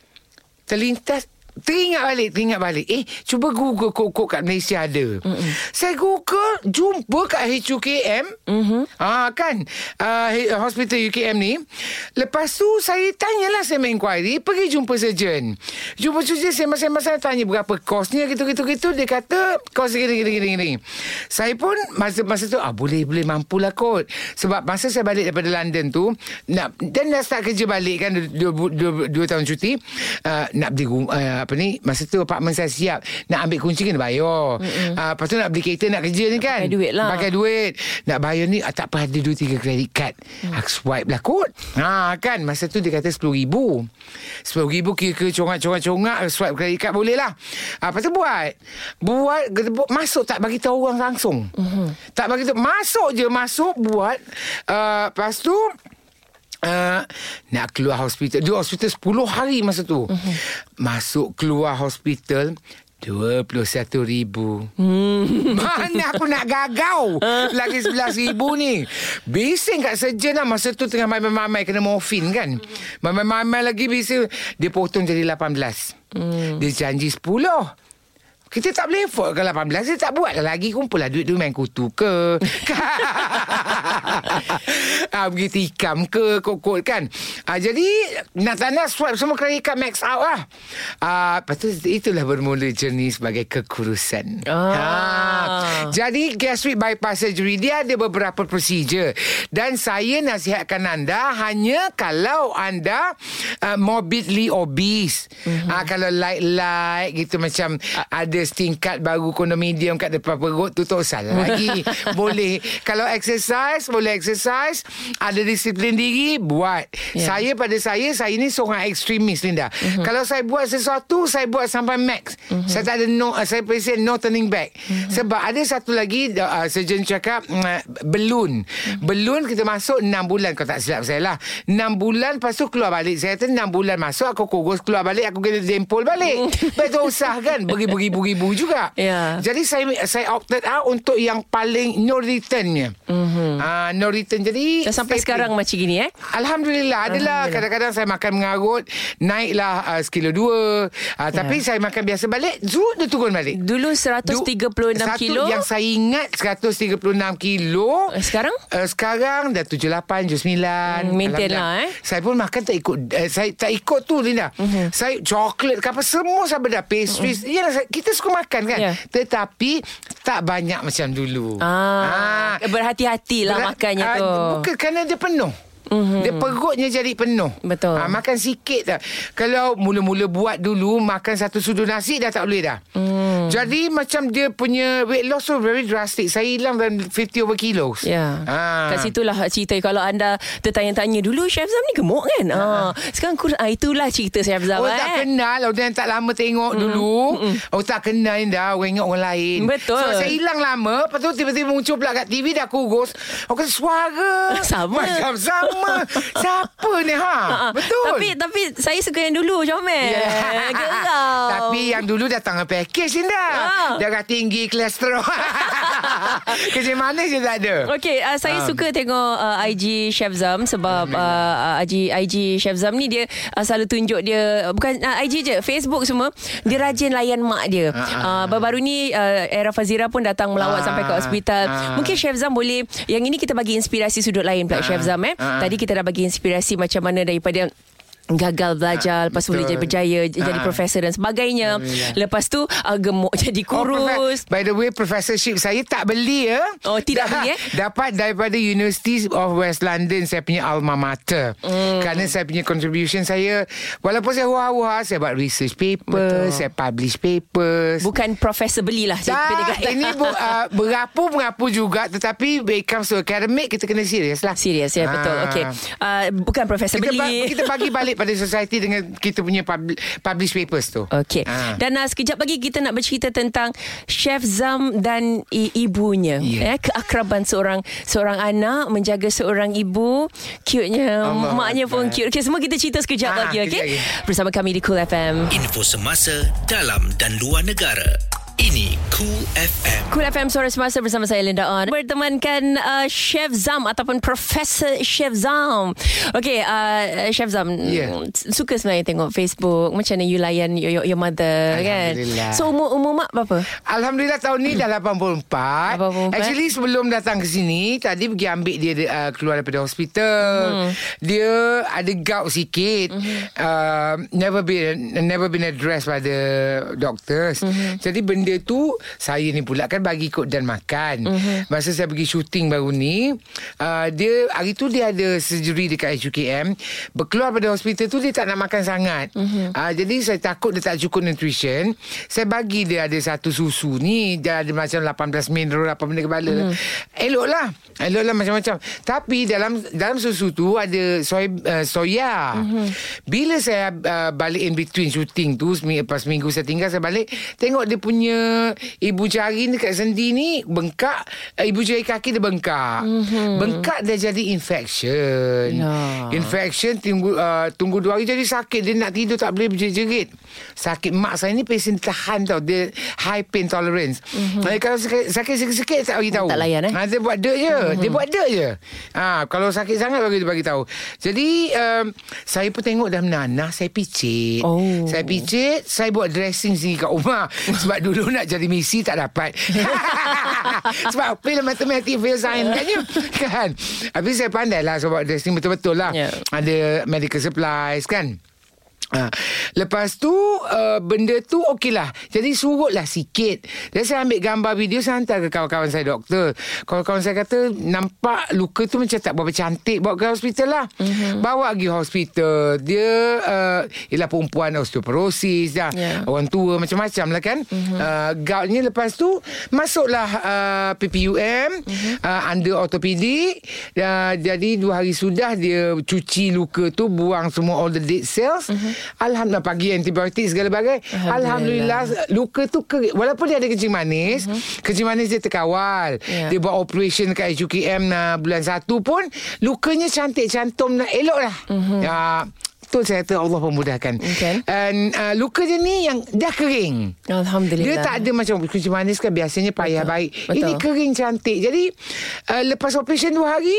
Terlintas Teringat balik Teringat balik. Eh cuba google Kok-kok kat Malaysia ada. Mm-mm. Saya google Jumpa kat HUKM mm-hmm. ah, Kan? Uh, Hospital UKM ni. Lepas tu Saya tanyalah Saya inquiry Pergi jumpa surgeon. Jumpa surgeon Saya masa-masa tanya Berapa kosnya Gitu-gitu-gitu. Dia kata Kos gini-gini Saya pun Masa masa tu ah, Boleh boleh mampulah kot. Sebab masa saya balik Daripada London tu nak, Dan dah start kerja balik kan Dua, dua, dua, dua tahun cuti uh, Nak beli rumah uh, apa ni? Masa tu apartmen saya siap. Nak ambil kunci kena bayar. Mm uh, lepas tu nak beli kereta nak kerja ni kan? Pakai duit lah. pakai duit. Nak bayar ni uh, tak apa ada 2 3 credit card. Mm. aku swipe lah kot. Ha kan? Masa tu dia kata 10 ribu. 10 ribu kira-kira congak-congak-congak swipe credit card boleh lah. Uh, lepas tu buat. Buat masuk tak bagi tahu orang langsung. Mm-hmm. tak bagi tahu masuk je masuk buat. Uh, lepas tu Uh, nak keluar hospital. Dua hospital 10 hari masa tu. Uh-huh. Masuk keluar hospital RM21,000 hmm. Mana aku nak gagau? Lagi RM11,000 ni. Bising kat surgeon lah. Masa tu tengah mamai-mamai Kena morfin kan? Mamai-mamai lagi bising. Dia potong jadi 18 hmm. Dia janji 10 kita tak boleh afford ke 18 Dia tak buat lah lagi. Kumpul lah duit tu main kutu ke? Ah, Pergi tikam ke Kot-kot kan? Ah, Jadi Nak tak nak swipe semua credit card max out lah. Ah, Lepas tu Itulah bermula journey Sebagai kekurusan. Ah. Jadi gastric bypass surgery Dia ada beberapa procedure. Dan saya nasihatkan anda Hanya kalau anda uh, Morbidly obese. Mm-hmm. ah, Kalau light-light Gitu macam Ada setingkat baru Kono medium kat depan perut Tu tak usah lagi. Boleh. Kalau exercise Boleh exercise. Ada disiplin diri Buat. Yeah. Saya pada saya Saya ni seorang ekstremis Linda. Uh-huh. Kalau saya buat sesuatu Saya buat sampai max. Uh-huh. Saya tak ada no Saya present no turning back. Uh-huh. Sebab ada satu lagi uh, Surgeon cakap uh, Belun uh-huh. Belun kita masuk 6 bulan. Kau tak silap saya lah. 6 bulan Lepas tu keluar balik. Saya kata 6 bulan masuk Aku kurus. Keluar balik Aku kena dempol balik. Betul usah kan Beribu-ribu-ribu juga. Ya. Jadi saya saya opted out Untuk yang paling No returnnya. Uh-huh. uh, No return. Jadi Dah sampai sekarang macam gini eh? Alhamdulillah Adalah kadang-kadang saya makan mengarut Naiklah uh, sekilo dua. Uh, Tapi saya makan biasa balik Zut dia turun balik. Dulu 136 satu kilo. yang saya ingat 136 kilo. Eh, sekarang? uh, Sekarang dah 78 79 Hmm, maintain lah, eh. Saya pun makan tak ikut uh, Saya tak ikut tu Linda. Uh-huh. Saya coklat ke apa Semua saya benda. Pastries uh-huh. Yalah, saya- Kita suka makan kan Ya. Tetapi Tak banyak macam dulu Ah, berhati-hatilah Berat- makannya ah, tu. Bukan kerana dia penuh Mm-hmm. Dia perutnya jadi penuh Betul. Ah, Makan sikit dah Kalau mula-mula buat dulu Makan satu sudu nasi Dah tak boleh dah mm. Jadi macam dia punya Weight loss tu very drastic Saya hilang dalam 50 over kilos Ya. Ah. Kat situlah cerita kalau anda tertanya-tanya dulu Chef Zam ni gemuk kan? Ah. Sekarang kur, ah, itulah cerita Chef Zam Orang eh. tak kenal Orang yang tak lama tengok mm. dulu Orang tak kenal dah Orang ingat orang lain Betul. So saya hilang lama Lepas tu tiba-tiba muncul pula kat TV Dah kurus Orang kata suara Sama. Macam sama lama. Siapa ni ha? Ah, ah. Betul. Tapi tapi saya suka yang dulu Comel. Yeah. Geram. Tapi yang dulu datang package Linda. Ah. Darah tinggi, kolesterol. Kerja manis je tak ada. Okey, uh, saya Ah. suka tengok uh, IG Chef Zam sebab uh, IG IG Chef Zam ni dia uh, selalu tunjuk dia bukan uh, IG je, Facebook semua dia rajin layan mak dia. Ah, ah, Uh, baru-baru ni uh, Era Fazira pun datang melawat Ah, sampai ke hospital. ah. Mungkin Chef Zam boleh yang ini kita bagi inspirasi sudut lain pula Ah, Chef Zam eh. ah. Tadi kita dah bagi inspirasi macam mana daripada gagal belajar lepas tu boleh jadi betul. berjaya jadi Ah. profesor dan sebagainya Alhamdulillah. lepas tu uh, gemuk jadi Oh, kurus profe- By the way, professorship saya tak beli ya. Oh, tidak beli, eh? Dapat daripada University of West London saya punya alma mater. Mm. Kerana saya punya contribution saya walaupun saya hua-hua saya buat research paper, Betul. saya publish papers. bukan profesor belilah tak, ini bu, uh, berapu mengapu juga tetapi when it comes to academic kita kena serius lah. Serius ya betul. Ah. Okey. Uh, bukan profesor Kita, beli. ba- kita bagi balik pada society dengan kita punya pub- publish papers tu. Okey. Ah. Dan uh, sekejap lagi kita nak bercerita tentang Chef Zam dan i- ibunya. Ya. Eh keakraban seorang seorang anak menjaga seorang ibu. Cute-nya. Allah Maknya pun Akbar. cute. Okey, semua kita cerita sekejap Ah, lagi okey. Bersama kami di Cool FM. Info semasa dalam dan luar negara. Ini Cool FM. Cool FM Suara Semasa bersama saya Linda On Bertemankan uh, Chef Zam Ataupun Profesor Chef Zam Okay uh, Chef Zam Ya. Suka sebenarnya tengok Facebook Macam mana you layan your, your, your mother kan Alhamdulillah. So umur, umur mak berapa? Alhamdulillah tahun ni dah 84. 84. Actually sebelum datang ke sini tadi pergi ambil dia uh, keluar daripada hospital. Hmm. Dia ada gout sikit. Uh, never been never been addressed by the doctors. Hmm. Jadi benda tu saya ni pula kan bagi ikut dan makan. Hmm. Masa saya pergi syuting baru ni, uh, dia hari tu dia ada surgery dekat HUKM. Berkeluar pada hospital tu dia tak nak makan sangat. Hmm. Uh, jadi saya takut dia tak cukup nutrition. Saya bagi dia ada satu susu ni dia ada macam 18 mineral apa benda kepala. Mm. Eloklah. Eloklah macam-macam. Tapi dalam dalam susu tu ada soy, uh, soya. Mm-hmm. Bila saya uh, balik in between shooting tu seminggu, lepas minggu saya tinggal saya balik tengok dia punya ibu jari dekat sendi ni bengkak uh, ibu jari kaki dia bengkak. Mm-hmm. Bengkak dia jadi infection. Ya. Infection tunggu uh, tunggu dua hari jadi sakit dia nak tidur tak boleh berjerit-jerit. Sakit mak saya ni patient tahan tau dia high pain tolerance. Mm-hmm. Uh, kalau sakit, sakit sikit-sikit tak bagi tahu. Tak layan, eh? Ha, dia buat dek je. Mm-hmm. Dia buat dek je. Ha, kalau sakit sangat baru dia bagi tahu. Jadi um, saya pun tengok dah menanah saya picit. Oh. Saya picit, saya buat dressing sendiri kat rumah. Sebab dulu nak jadi misi tak dapat. Sebab fail matematik, fail science kan you? kan? Habis saya pandai lah sebab dressing betul-betul lah. Ya. Ada medical supplies kan? Ha. Lepas tu uh, Benda tu okey lah Jadi surutlah sikit Dan saya ambil gambar video Saya hantar ke kawan-kawan saya doktor Kawan-kawan saya kata Nampak luka tu macam tak berapa cantik Bawa ke hospital lah mm-hmm. Bawa pergi hospital Dia uh, Ialah perempuan osteoporosis dah Ya. Orang tua macam-macam lah kan mm-hmm. uh, Goutnya lepas tu Masuklah uh, PPUM mm-hmm. uh, Under ortopedik uh, Jadi dua hari sudah Dia cuci luka tu Buang semua all the dead cells mm-hmm. Alhamdulillah pagi antibiotik segala bagai. Alhamdulillah. Alhamdulillah luka tu kering. Walaupun dia ada kencing manis, mm-hmm. kencing manis dia terkawal. Ya. Dia buat operation kat HUKM uh, bulan 1 pun lukanya cantik cantum nak elok lah. Mm-hmm. Uh, Betul saya kata Allah pemudahkan. Okay. And uh, luka dia ni yang dah kering. Alhamdulillah. Dia tak ada macam kencing manis kan biasanya payah Betul. baik. Betul. Ini kering cantik. Jadi uh, lepas operation dua hari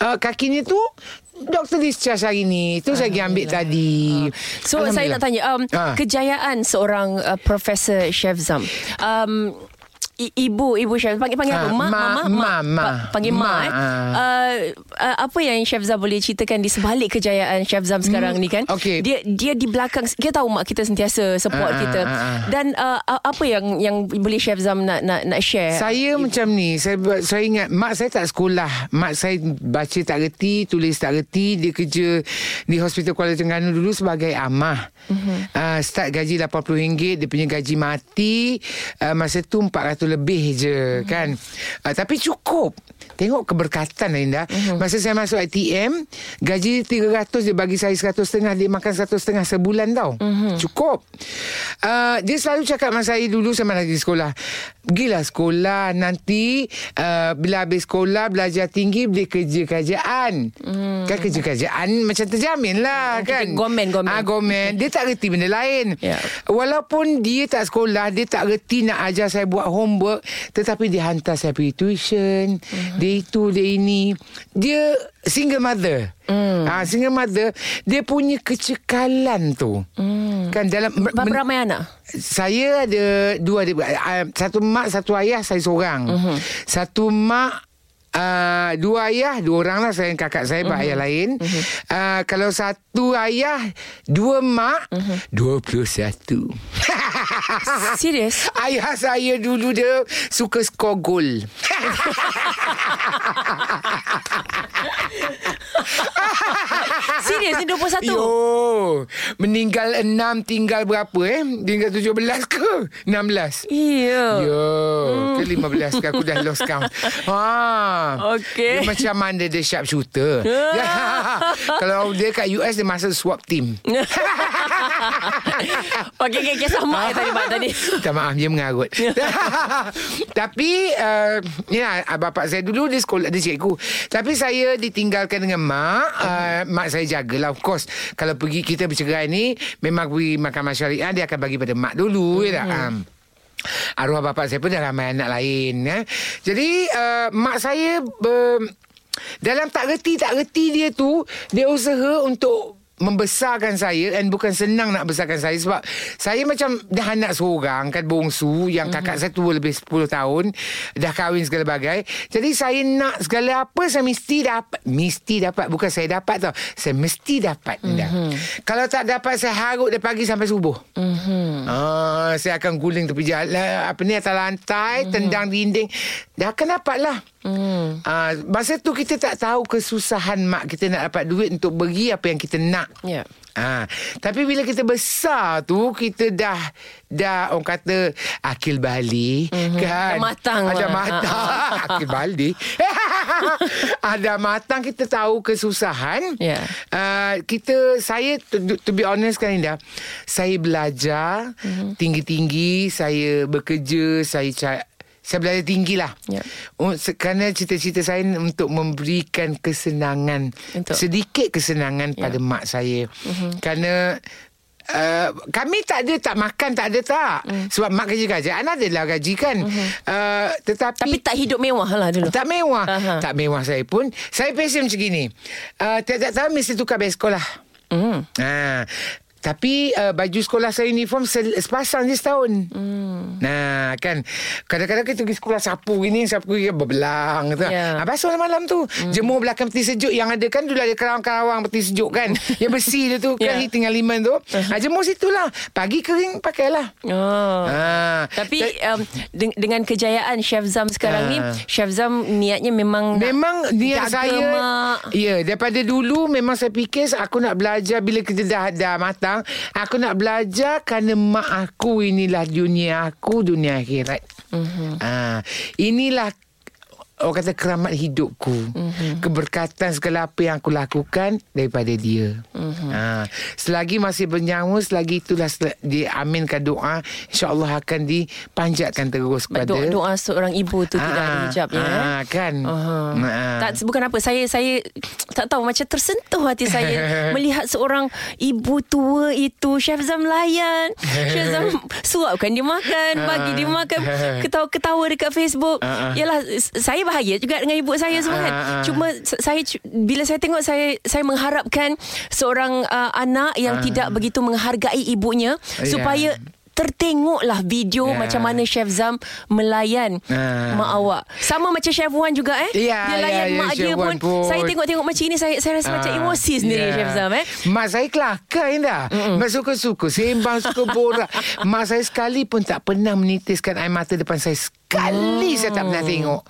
uh, kakinya tu doktor discharge hari ni. Tu saya pergi ambil tadi. So saya nak tanya um, Ah. kejayaan seorang uh, Profesor Chef Zam. Um, I- ibu ibu chef panggil panggil apa Ah, mak ma- mama ma- mak ma. Pa- panggil Ma, mak eh. ah. Uh, uh, apa yang chef Zam boleh ceritakan di sebalik kejayaan chef Zam sekarang ni kan okey. dia dia di belakang kita tahu mak kita sentiasa support Ah, kita ah, ah, ah. dan uh, apa yang yang boleh chef Zam nak nak nak share Saya macam ni saya saya ingat mak saya tak sekolah mak saya baca tak reti tulis tak reti dia kerja di hospital Kuala Terengganu dulu sebagai amah uh-huh. uh, start gaji RM80 dia punya gaji mati uh, masa tu 400 lebih je uh-huh. kan uh, tapi cukup Tengok keberkatan Indah. Uh-huh. Masa saya masuk ITM, gaji 300 dia bagi saya 100 setengah, dia makan 100 setengah sebulan tau. Uh-huh. Cukup. Uh, dia selalu cakap masa saya dulu sama lagi sekolah. Pergilah sekolah nanti uh, bila habis sekolah belajar tinggi beli kerja kerjaan. Uh-huh. Kan kerja kerjaan macam terjamin lah Kita kan. gomen, gomen. Ah, gomen. Dia tak reti benda lain. Ya. Walaupun dia tak sekolah, dia tak reti nak ajar saya buat homework, tetapi dia hantar saya pergi tuition, Mhm. dia itu, dia ini. Dia single mother. Hmm. Ah, single mother, dia punya kecekalan tu. Kan dalam. Berapa ramai anak? saya ada dua adik uh, satu mak satu ayah saya seorang uh-huh. satu mak Uh, dua ayah Dua orang lah Saya dan kakak saya uh-huh. Ayah lain uh-huh. uh, Kalau satu ayah Dua mak Dua puluh satu Serius? Ayah saya dulu dia Suka skor gol Serius ni 21? Yo Meninggal enam Tinggal berapa eh Tinggal tujuh belas ke Enam belas Iya. Yo, ke 15 ke aku dah lost count. Ha. Okey. Dia macam mana dia sharp shooter. Kalau dia kat US dia masuk swap team. Okey, okey, okay, sama eh tadi Mak tadi. Minta maaf dia mengarut. Tapi uh, ya bapak saya dulu dia sekolah dia cikgu. Tapi saya ditinggalkan dengan mak. Uh, mak saya jagalah of course. Kalau pergi kita bercerai ni memang pergi makan masyarakat dia akan bagi pada mak dulu ya tak. Um, Arwah bapak saya pun dah ramai anak lain ya. Jadi uh, mak saya uh, dalam tak reti tak reti dia tu dia usaha untuk membesarkan saya dan bukan senang nak besarkan saya sebab saya macam dah anak seorang kan bongsu yang kakak saya tua lebih 10 tahun dah kahwin segala bagai jadi saya nak segala apa saya mesti dapat mesti dapat bukan saya dapat tau saya mesti dapat mm-hmm. kalau tak dapat saya haruk dari pagi sampai subuh mm-hmm. ah, saya akan guling tepi jalan apa ni atas lantai mm-hmm. tendang dinding dah akan dapat lah Hmm. Uh, masa tu kita tak tahu kesusahan mak kita nak dapat duit untuk beri apa yang kita nak. Ya. Ha, tapi bila kita besar tu kita dah dah orang kata akil balik mm-hmm. kan Dah matang ada lah. matang akil balik ada matang kita tahu kesusahan Ya. uh, kita saya to, to be honest kan Indah saya belajar mm-hmm. tinggi-tinggi saya bekerja saya cari saya belajar tinggi lah Ya. Oh, Kerana cita-cita saya Untuk memberikan kesenangan Untuk- Sedikit kesenangan Ya. pada mak saya mm-hmm. Kerana Uh, kami tak ada tak makan tak ada tak mm. sebab mak kerja kerjaan adalah gaji kan mm-hmm. uh, tetapi Tapi tak hidup mewah lah dulu. tak mewah Aha. tak mewah saya pun saya pesen macam gini uh, tiap-tiap tahun mesti tukar beg sekolah Hmm. Ha. Tapi uh, baju sekolah saya uniform se- sepasang je setahun. Hmm. Nah, kan. Kadang-kadang kita pergi sekolah sapu gini, sapu gini berbelang. Tu. Ya. Ha, basuh lah malam tu. Hmm. Jemur belakang peti sejuk yang ada kan dulu ada karawang-karawang peti sejuk kan. yang bersih dia tu kan Ya. tinggal liman tu. Ha, jemur situlah. Pagi kering pakailah. Oh. Ha. Tapi um, de- dengan kejayaan Chef Zam sekarang ni, Ah. Chef Zam niatnya memang Memang niat saya mak. Ya daripada dulu Memang saya fikir Aku nak belajar Bila kita dah, dah matang Aku nak belajar Kerana mak aku Inilah dunia aku Dunia akhirat Mhm. mm-hmm. ha, Inilah Orang kata keramat hidupku Mhm. mm-hmm. Keberkatan segala apa yang aku lakukan Daripada dia Mhm. mm-hmm. ha, Selagi masih bernyawa Selagi itulah sel- Diaminkan doa InsyaAllah akan dipanjatkan terus kepada doa, doa seorang ibu tu tidak ada Ah, hijabnya. eh? ah, kan. Aha. Ah. Tak bukan apa saya saya tak tahu macam tersentuh hati saya melihat seorang ibu tua itu Chef Zam layan. Chef Zam suapkan dia makan, bagi dia makan, ketawa-ketawa dekat Facebook. Ah, ah. Yalah saya bahagia juga dengan ibu saya semua kan. Ah, ah. Cuma s- saya bila saya tengok saya saya mengharapkan seorang uh, anak yang tidak begitu menghargai ibunya Ya. supaya tertengoklah video Ya. macam mana Chef Zam melayan Ah. mak awak. Sama macam Chef Wan juga eh. Ya, dia layan ya, ya, mak Chef dia pun, pun. Saya tengok-tengok macam ini saya saya rasa macam Ah, emosi sendiri ya. Chef Zam eh. Mak saya kelakar Indah Mak suka-suka Sembang suka borak Mak saya sekali pun tak pernah menitiskan air mata depan saya Sekali Hmm. saya tak pernah tengok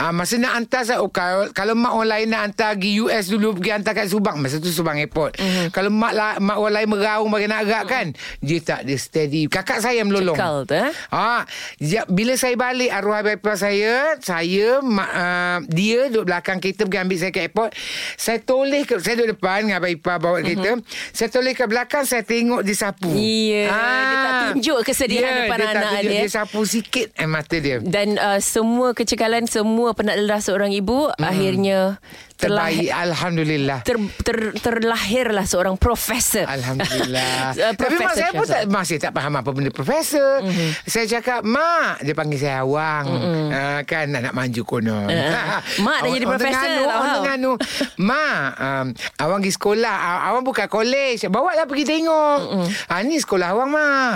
uh, Masa nak hantar saya, oh, kalau, kalau mak orang lain nak hantar Pergi US dulu Pergi hantar kat Subang Masa tu Subang Airport mm-hmm. Kalau mak la, mak orang lain meraung Bagi nak agak kan Dia tak dia steady Kakak saya melolong Cekal tu eh Ah, ya, bila saya balik arwah bapa saya, saya mak, uh, dia duduk belakang kereta pergi ambil saya ke airport. Saya toleh ke saya duduk depan dengan abang ipar bawa kereta. Uh-huh. Saya toleh ke belakang saya tengok dia sapu. Iya, dia tak tunjuk kesedihan depan dia tak anak tunjuk, dia. Dia sapu sikit eh, mata dia. Dan uh, semua kecekalan Semua penat lelah seorang ibu mm. Akhirnya Terbaik Alhamdulillah. ter, ter, terlahirlah seorang profesor. Alhamdulillah. Uh, Tapi mak saya pun tak, masih tak faham apa benda profesor. Mm-hmm. Saya cakap Mak Dia panggil saya Awang. Mm-hmm. uh, Kan nak maju konon. Uh, Mak dah jadi profesor, Orang. Terengganu. Mak um, Awang pergi sekolah. Awang buka college Bawa lah pergi tengok. Mm-hmm. uh, Ni sekolah Awang mak.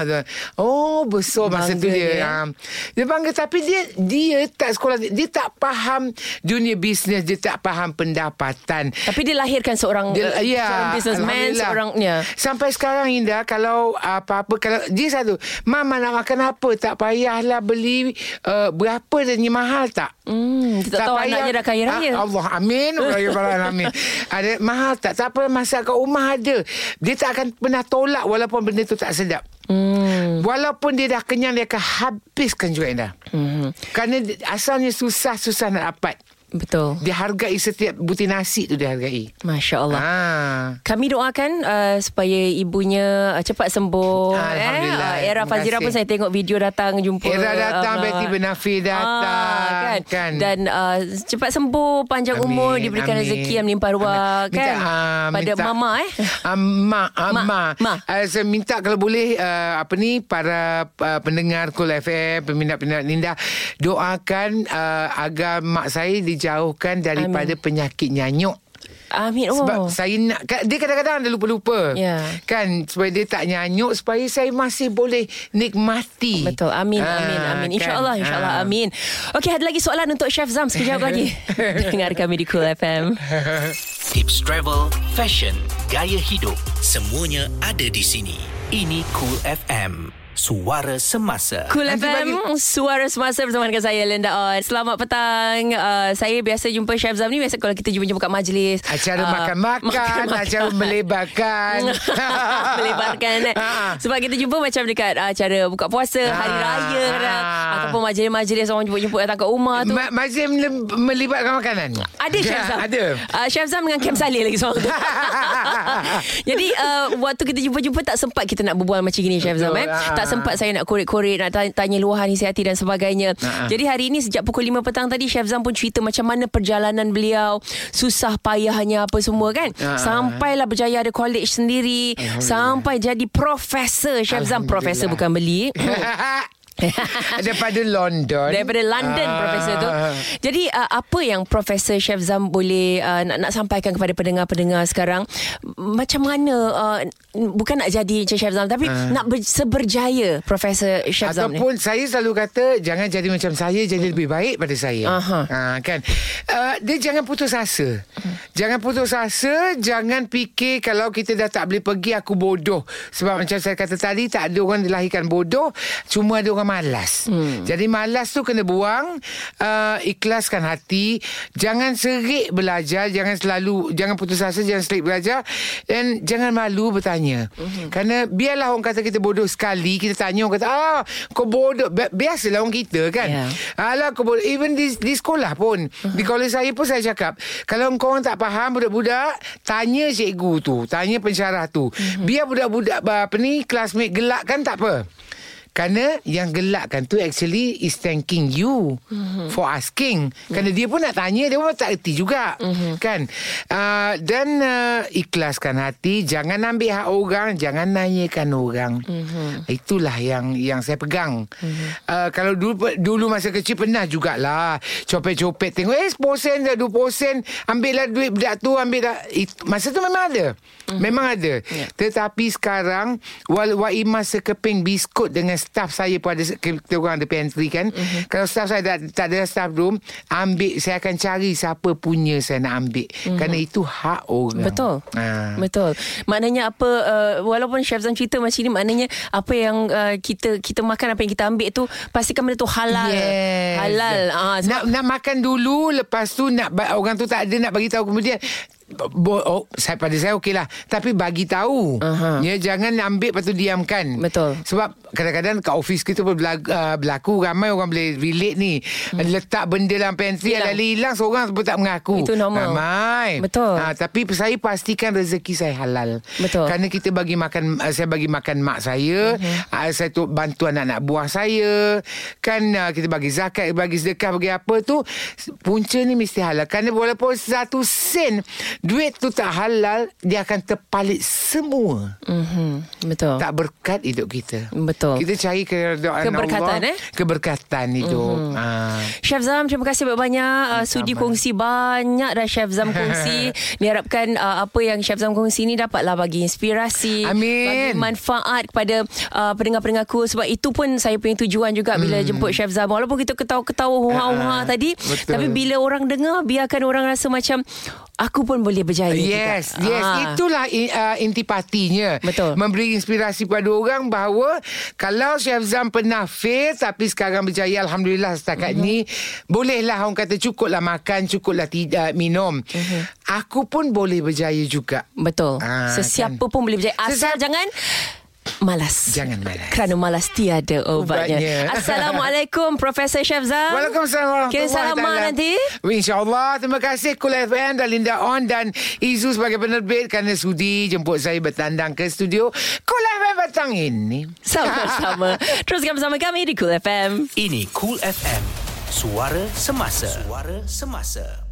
Oh besar masa tu dia. dia. um, Dia bangga Tapi dia Dia tak sekolah. Dia tak faham Dunia bisnes. Dia tak faham pendapatan Tapi dia lahirkan seorang dia, uh, ya, seorang businessman, Alhamdulillah. seorang ya. Sampai sekarang Indah kalau apa-apa kalau dia satu, mama nak makan apa tak payahlah beli uh, berapa dan mahal tak? Hmm, dia tak, tahu anaknya dah kaya raya. Ah, Allah amin. Raya amin. Ada mahal tak? Tak apa masak kat rumah ada. Dia tak akan pernah tolak walaupun benda tu tak sedap. Hmm. Walaupun dia dah kenyang dia akan habiskan juga Indah. Hmm. Kerana asalnya susah-susah nak dapat. Betul. Dia hargai setiap butir nasi tu dia hargai. Masya Allah. Ah. Kami doakan uh, supaya ibunya uh, cepat sembuh. Alhamdulillah. Eh. Uh, Era Fazira pun saya tengok video datang jumpa. Era datang, uh, Betty Benafir datang, kan? kan? Dan uh, cepat sembuh, panjang Amin, umur, diberikan amin. rezeki yang melimpah ruah. Kan? Minta, ah, Pada minta- mama eh. Ah, mak, ah, Mak, mak. mak. Uh, saya minta kalau boleh uh, apa ni para uh, pendengar Cool FM, peminat-peminat Linda doakan uh, agar mak saya dijauhkan daripada Amin. penyakit nyanyuk. Amin. Oh. Sebab saya nak ka- Dia kadang-kadang Dia lupa-lupa Ya. Kan Supaya dia tak nyanyuk Supaya saya masih boleh Nikmati Betul. Amin, Ah, amin, amin. kan? InsyaAllah, insyaAllah, Ah. amin. Okey, ada lagi soalan untuk Chef Zam sekejap lagi. Dengar kami di Cool FM. Tips travel, fashion, gaya hidup, semuanya ada di sini. Ini Cool FM. Suara semasa. Cool Nanti FM Suara semasa bersama dengan saya Linda On Selamat petang uh, Saya biasa jumpa Chef Zam ni Biasa kalau kita jumpa-jumpa kat majlis Acara uh, makan-makan, makan-makan. acara melebarkan. Melebarkan eh. Ha. Sebab kita jumpa macam dekat uh, acara buka puasa Hari Ah. Raya kadang Ah. Ataupun majlis-majlis Orang jemput-jemput datang kat rumah tu Ma- Mazim mele- melibatkan makanan? ada Chef Ya, Zam Ada. uh, Chef Zam dengan Kem Saleh lagi seorang tu Jadi uh, Waktu kita jumpa-jumpa Tak sempat kita nak berbual macam gini Chef Zam eh. Ah. Tak sempat saya nak korek-korek Nak tanya, luahan isi hati dan sebagainya. Ah. Jadi hari ini Sejak pukul 5 petang tadi Chef Zam pun cerita Macam mana perjalanan beliau Susah payahnya Apa semua kan. Ah. Sampailah berjaya Ada college sendiri Sampai jadi profesor Chef Zam. Profesor bukan beli Daripada London. Daripada London Ah. Profesor tu Jadi uh, apa yang Profesor Chef Zam Boleh uh, nak, nak sampaikan Kepada pendengar-pendengar sekarang Macam mana uh, Bukan nak jadi macam Chef Zam Tapi nak ber, seberjaya Profesor Chef Zam ni Ataupun saya selalu kata jangan jadi macam saya jadi lebih baik pada saya. Aha. Ha, kan. Uh, dia jangan putus asa. Jangan putus asa, jangan fikir kalau kita dah tak boleh pergi aku bodoh. Sebab macam saya kata tadi tak ada orang dilahirkan bodoh, cuma ada orang malas. Hmm. Jadi malas tu kena buang, uh, ikhlaskan hati, jangan serik belajar, jangan selalu jangan putus asa, jangan serik belajar dan jangan malu bertanya. Hmm. Kerana biarlah orang kata kita bodoh sekali, kita tanya orang kata, "Ah, kau bodoh." Bi- Biasalah orang kita kan. Ya. Alah kau bodoh. Even di, di sekolah pun. Di kolej saya pun saya cakap. Kalau kau orang tak faham budak-budak. Tanya cikgu tu. Tanya pensyarah tu. Biar budak-budak apa ni. Classmate gelak kan tak apa. Kerana yang gelakkan tu actually is thanking you mm-hmm. for asking. Kerana dia pun nak tanya, dia pun tak erti juga. Mm-hmm. Kan? Uh, dan uh, ikhlaskan hati, jangan ambil hak orang, jangan nanyakan orang. Mm-hmm. Itulah yang yang saya pegang. Mm-hmm. Uh, kalau dulu dulu masa kecil pernah jugalah copet-copet tengok eh 10% dah 2% ambil lah duit budak tu ambil dah It, masa tu memang ada. Mm-hmm. Memang ada. Yeah. Tetapi sekarang wal wa imas sekeping biskut dengan staff saya pun ada kita orang ada pantry kan. Uh-huh. Kalau staff saya tak, tak ada staff room, ambil saya akan cari siapa punya saya nak ambil. Uh-huh. Kerana itu hak orang. Betul. Ha. Betul. Maknanya apa uh, walaupun Chef Zam cerita macam ni maknanya apa yang uh, kita kita makan apa yang kita ambil tu pastikan benda tu halal. Yes. Halal. Ah, nak nak makan dulu lepas tu nak orang tu tak ada nak bagi tahu kemudian Bo, oh, saya pada saya okeylah tapi bagi tahu uh-huh. ya jangan ambil lepas tu diamkan. Betul. Sebab kadang-kadang kat office kita pun berlaku, uh, berlaku ramai orang boleh relate ni. Hmm. letak benda dalam pantry ada hilang seorang pun tak mengaku. Itu normal. Ramai. Betul. Ha, tapi saya pastikan rezeki saya halal. Betul. Kerana kita bagi makan uh, saya bagi makan mak saya uh-huh. uh, saya tu bantu anak-anak buah saya. Kan uh, kita bagi zakat bagi sedekah bagi apa tu punca ni mesti halal. Kerana walaupun satu sen duit tu tak halal dia akan terpalit semua mm-hmm. betul tak berkat hidup kita betul kita cari keredaan keberkatan Allah, eh keberkatan itu mm-hmm. ha. Chef Zam terima kasih banyak-banyak uh, sudi kongsi banyak dah Chef Zam kongsi diharapkan uh, apa yang Chef Zam kongsi ni dapatlah bagi inspirasi Amin. bagi manfaat kepada uh, pendengar-pendengar ku sebab itu pun saya punya tujuan juga bila mm. jemput Chef Zam walaupun kita ketawa-ketawa huha-huha uh, tadi betul. tapi bila orang dengar biarkan orang rasa macam aku pun boleh berjaya yes, juga. Yes, ah. itulah uh, intipatinya. Betul. Memberi inspirasi pada orang bahawa kalau Chef Zam pernah fail tapi sekarang berjaya Alhamdulillah setakat mm-hmm. ni bolehlah orang kata cukuplah makan, cukuplah tidak minum. Mm-hmm. Aku pun boleh berjaya juga. Betul. Ah, Sesiapa kan? pun boleh berjaya. Asal Sesiapa, jangan malas. Jangan malas. Kerana malas tiada obatnya. obatnya. Assalamualaikum Profesor Syafzan. Waalaikumsalam Kita selamat nanti. InsyaAllah. Terima kasih Kul FM dan Linda On dan Izu sebagai penerbit kerana sudi jemput saya bertandang ke studio Kul FM petang ini. Sama-sama. Teruskan bersama kami di Kul FM. Ini Kul FM. Suara Semasa. Suara Semasa.